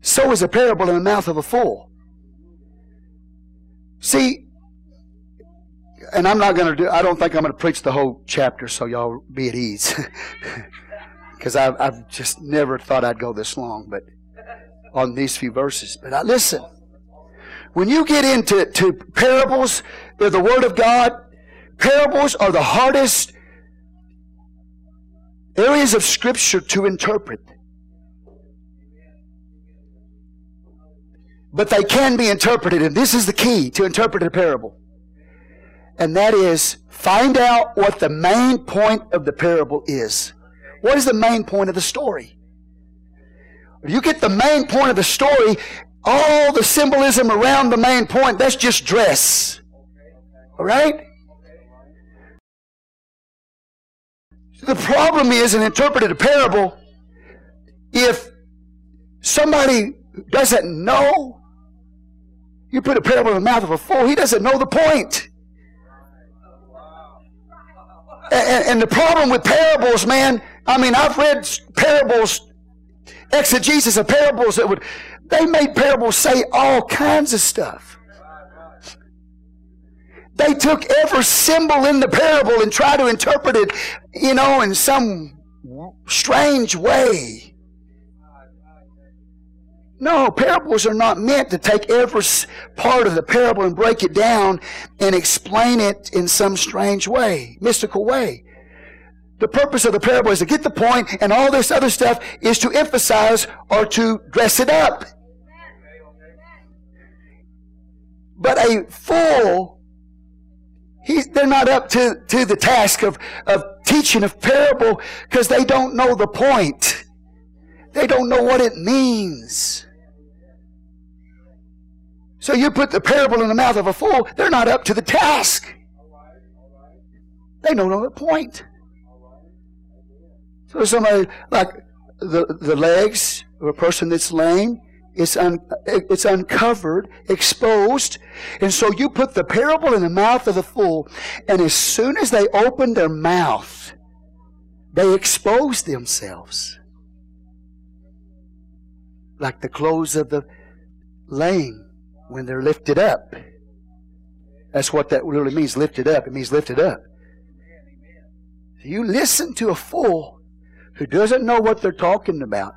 So is a parable in the mouth of a fool. See, and I'm not going to do, I don't think I'm going to preach the whole chapter, so y'all be at ease. Because I've, I've just never thought I'd go this long, but on these few verses. But I, listen, when you get into to parables, they're the Word of God. Parables are the hardest areas of Scripture to interpret. But they can be interpreted, and this is the key to interpret a parable. And that is find out what the main point of the parable is. What is the main point of the story? If you get the main point of the story, all the symbolism around the main point, that's just dress. All right? The problem is in interpreting a parable, if somebody doesn't know you put a parable in the mouth of a fool, he doesn't know the point. And, and, the problem with parables, man, I mean, I've read parables, exegesis of parables that would, they made parables say all kinds of stuff. They took every symbol in the parable and tried to interpret it, you know, in some strange way. No, parables are not meant to take every part of the parable and break it down and explain it in some strange way, mystical way. The purpose of the parable is to get the point, and all this other stuff is to emphasize or to dress it up. But a fool, he's, they're not up to, to the task of, of teaching a parable because they don't know the point. They don't know what it means. So you put the parable in the mouth of a fool, they're not up to the task. They don't know the point. So somebody like the, the legs of a person that's lame, it's, un, it's uncovered, exposed. And so you put the parable in the mouth of the fool, and as soon as they open their mouth, they expose themselves. Like the clothes of the lame when they're lifted up. That's what that really means, lifted up. It means lifted up. You listen to a fool who doesn't know what they're talking about.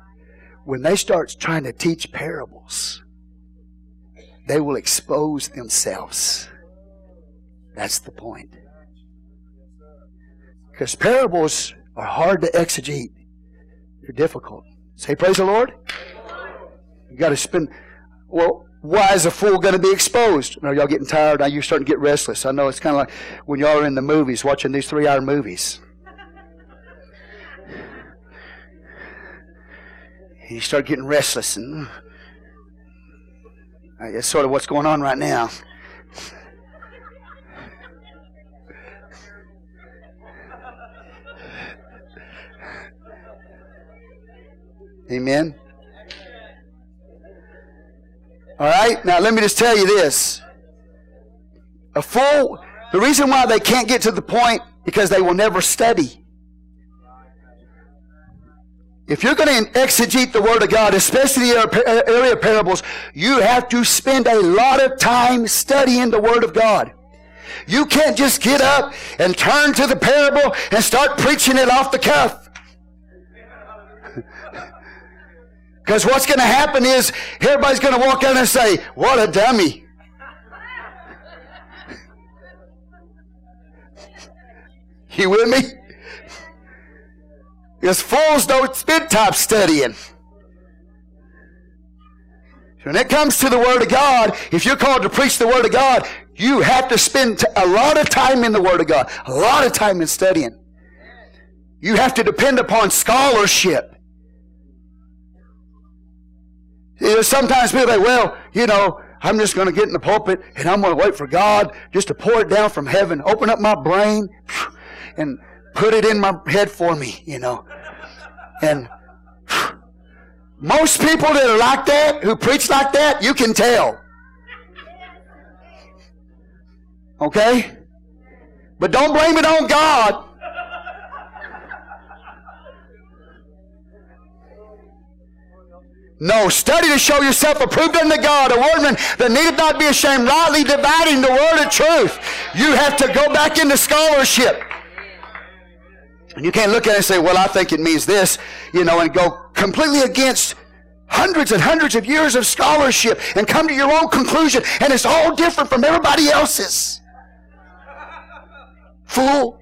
When they start trying to teach parables, they will expose themselves. That's the point. Because parables are hard to exegete. They're difficult. Say praise the Lord. You got to spend well, why is a fool going to be exposed? Are y'all getting tired? Now you're starting to get restless. I know it's kind of like when y'all are in the movies, watching these three hour movies. You start getting restless, and mm. that's sort of what's going on right now. Amen. All right, now let me just tell you this. A fool, the reason why they can't get to the point because they will never study. If you're going to exegete the Word of God, especially the area of parables, you have to spend a lot of time studying the Word of God. You can't just get up and turn to the parable and start preaching it off the cuff. Because what's going to happen is everybody's going to walk out and say, What a dummy. you with me? Because fools don't spend time studying. When it comes to the Word of God, if you're called to preach the Word of God, you have to spend a lot of time in the Word of God, a lot of time in studying. You have to depend upon scholarship. Sometimes people say, well, you know, I'm just going to get in the pulpit and I'm going to wait for God just to pour it down from heaven, open up my brain and put it in my head for me, you know. And most people that are like that, who preach like that, you can tell. Okay? But don't blame it on God. No, study to show yourself approved unto God, a workman that needeth not be ashamed, rightly dividing the word of truth. You have to go back into scholarship. And you can't look at it and say, well, I think it means this, you know, and go completely against hundreds and hundreds of years of scholarship and come to your own conclusion, and it's all different from everybody else's. Fool.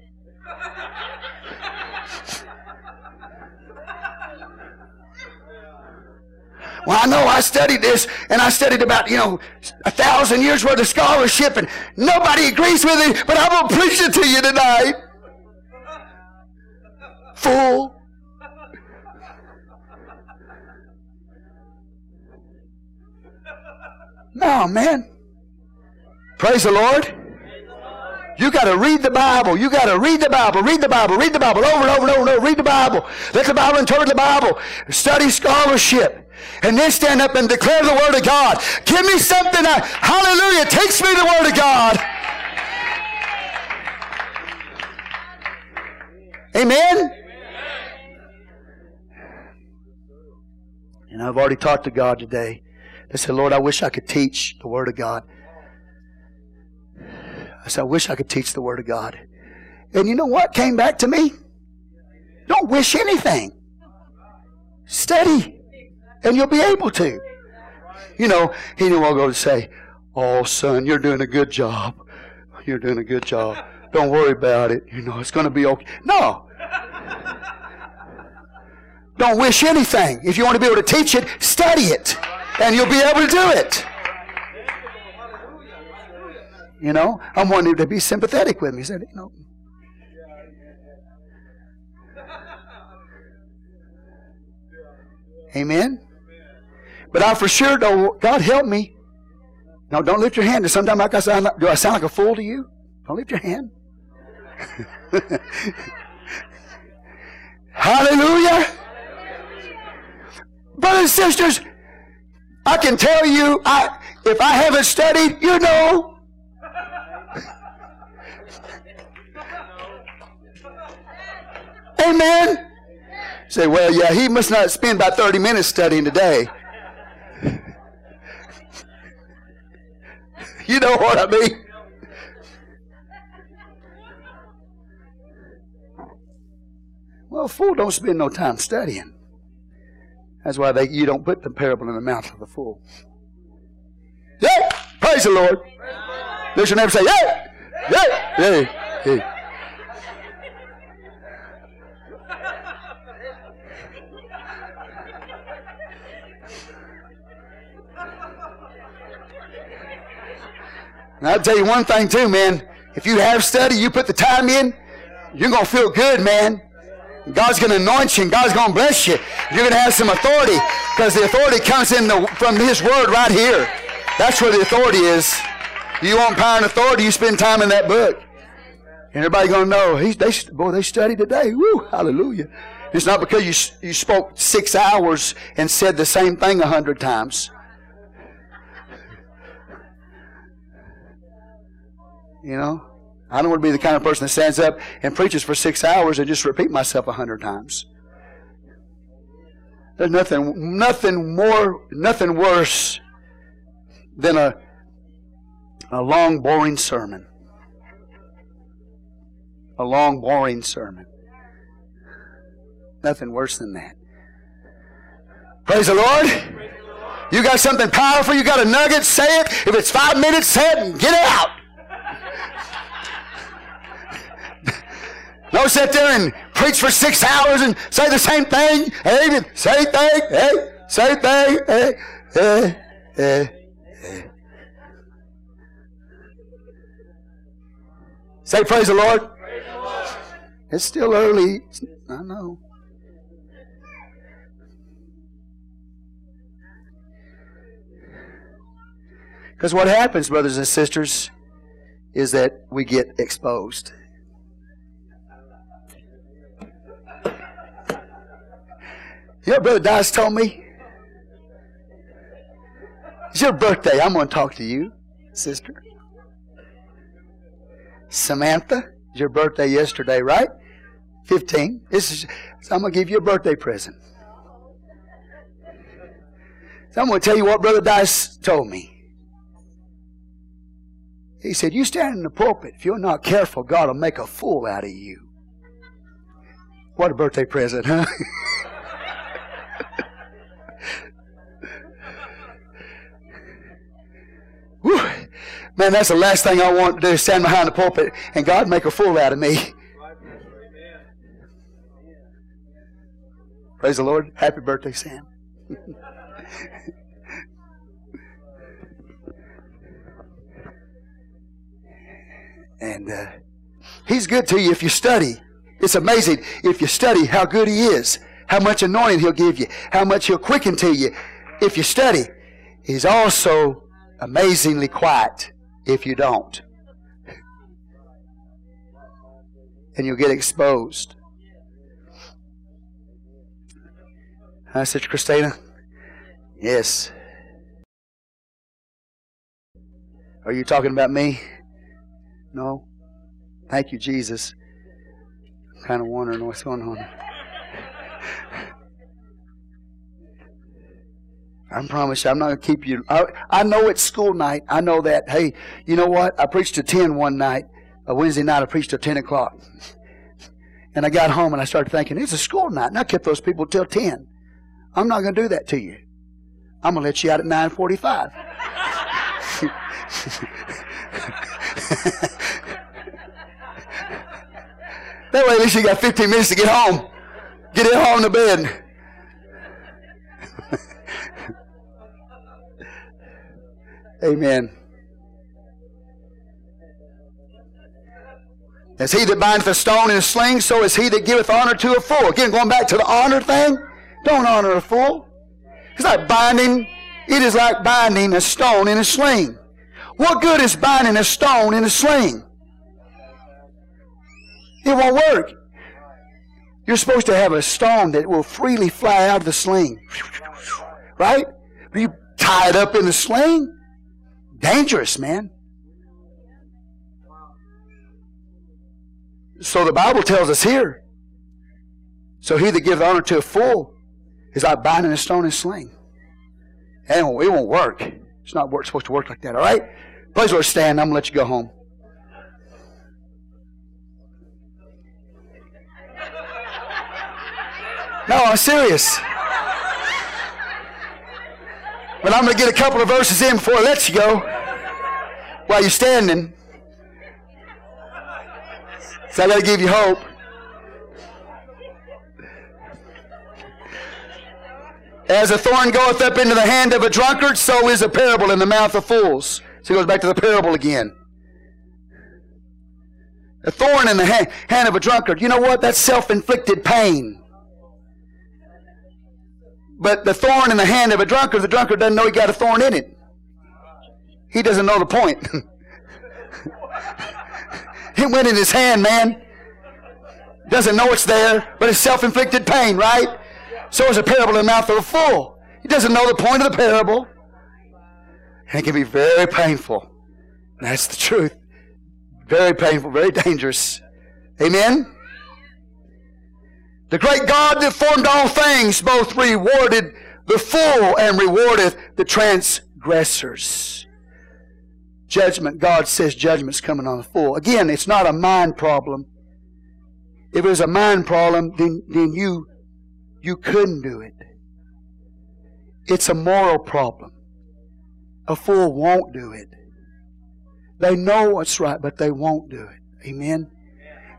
Well, I know I studied this and I studied about, you know, a thousand years worth of scholarship and nobody agrees with it, but I'm going to preach it to you tonight. Fool. No, man. Praise the Lord. You got to read the Bible. You got to read the Bible. Read the Bible. Read the Bible over and over and over and over. Read the Bible. Let the Bible interpret the Bible. Study scholarship. And then stand up and declare the Word of God. Give me something hallelujah, takes me the Word of God. Amen? And I've already talked to God today. I said, Lord, I wish I could teach the Word of God. I said, I wish I could teach the Word of God. And you know what came back to me? Don't wish anything. Study, and you'll be able to. You know, he knew I'll go to say, Oh, son, you're doing a good job. You're doing a good job. Don't worry about it. You know, it's going to be okay. No. Don't wish anything. If you want to be able to teach it, study it and you'll be able to do it. You know, I'm wanting to be sympathetic with me. He said, you know. Amen. But I for sure know God help me. No, don't lift your hand. Sometimes I do I sound like a fool to you? Don't lift your hand. Hallelujah. Brothers and sisters, I can tell you, I, if I haven't studied, you know. Amen. Say, well, yeah, he must not spend about 30 minutes studying today. you know what I mean? Well, fool don't spend no time studying. That's why they, you don't put the parable in the mouth of the fool. Yeah, praise the Lord. They should never say, yeah, yeah, yeah, yeah. And I'll tell you one thing too, man. If you have study, you put the time in, you're going to feel good, man. God's going to anoint you and God's going to bless you. You're going to have some authority because the authority comes in the, from His Word right here. That's where the authority is. You want power and authority, you spend time in that book. And everybody going to know, they, boy, they studied today. Woo, hallelujah. It's not because you, you spoke six hours and said the same thing a hundred times. You know? I don't want to be the kind of person that stands up and preaches for six hours and just repeat myself a hundred times. There's nothing, nothing more, nothing worse than a, a long, boring sermon. A long, boring sermon. Nothing worse than that. Praise the Lord. You got something powerful, you got a nugget, say it. If it's five minutes, say it and get it out. Don't sit there and preach for six hours and say the same thing. Hey, same thing. Hey, same thing. Hey, hey, hey, hey. Say praise the Lord. Praise the Lord. It's still early. I know. Because what happens, brothers and sisters, is that we get exposed. You know, Brother Dice told me? It's your birthday. I'm going to talk to you, sister. Samantha, it's your birthday yesterday, right? 15. This is, so I'm going to give you a birthday present. So I'm going to tell you what Brother Dice told me. He said, You stand in the pulpit. If you're not careful, God will make a fool out of you. What a birthday present, huh? Man, that's the last thing I want to do, stand behind the pulpit and God make a fool out of me. Praise the Lord. Happy birthday, Sam. and uh, He's good to you if you study. It's amazing if you study how good He is, how much anointing He'll give you, how much He'll quicken to you if you study. He's also amazingly quiet if you don't. And you'll get exposed. Hi, Sister Christina. Yes. Are you talking about me? No? Thank you, Jesus. I'm kind of wondering what's going on. I promise you, I'm not going to keep you. I, I know it's school night. I know that. Hey, you know what? I preached to 10 one night. A Wednesday night, I preached till 10 o'clock. And I got home and I started thinking, it's a school night. And I kept those people till 10. I'm not going to do that to you. I'm going to let you out at 945. that way at least you got 15 minutes to get home. Get in home to bed. Amen. As he that bindeth a stone in a sling, so is he that giveth honor to a fool. Again, going back to the honor thing, don't honor a fool. It's like binding, it is like binding a stone in a sling. What good is binding a stone in a sling? It won't work. You're supposed to have a stone that will freely fly out of the sling. Right? You tie it up in the sling, Dangerous, man. So the Bible tells us here. So he that gives honor to a fool is like binding a stone and sling. And it won't work. It's not supposed to work like that, all right? Please, Lord, stand. I'm going to let you go home. No, I'm serious. But I'm going to get a couple of verses in before I let you go while you're standing. So I got to give you hope. As a thorn goeth up into the hand of a drunkard, so is a parable in the mouth of fools. So he goes back to the parable again. A thorn in the hand, hand of a drunkard. You know what? That's self inflicted pain. But the thorn in the hand of a drunkard, the drunkard doesn't know he got a thorn in it. He doesn't know the point. it went in his hand, man. Doesn't know it's there, but it's self-inflicted pain, right? So is a parable in the mouth of a fool. He doesn't know the point of the parable. And it can be very painful. That's the truth. Very painful, very dangerous. Amen? The great God that formed all things both rewarded the fool and rewardeth the transgressors. Judgment, God says judgment's coming on the fool. Again, it's not a mind problem. If it was a mind problem, then, then you, you couldn't do it. It's a moral problem. A fool won't do it. They know what's right, but they won't do it. Amen?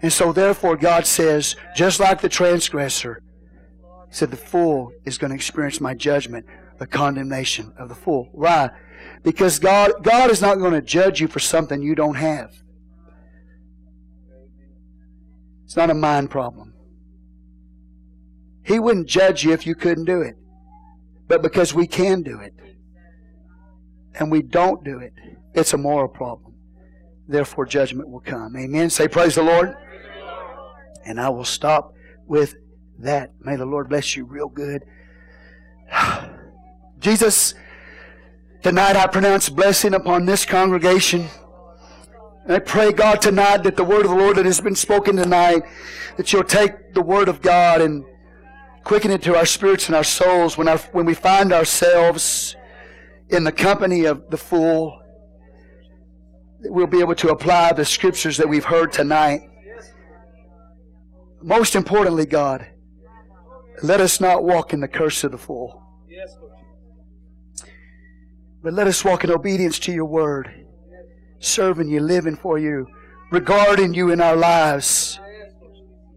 And so therefore God says, just like the transgressor, said the fool is going to experience my judgment, the condemnation of the fool. Why? Because God, God is not going to judge you for something you don't have. It's not a mind problem. He wouldn't judge you if you couldn't do it. But because we can do it, and we don't do it, it's a moral problem. Therefore, judgment will come. Amen. Say, Praise the Lord. And I will stop with that. May the Lord bless you real good. Jesus, tonight I pronounce blessing upon this congregation. I pray, God, tonight that the word of the Lord that has been spoken tonight, that you'll take the word of God and quicken it to our spirits and our souls when, our, when we find ourselves in the company of the fool. That we'll be able to apply the scriptures that we've heard tonight. Most importantly, God, let us not walk in the curse of the fool. But let us walk in obedience to your word, serving you, living for you, regarding you in our lives.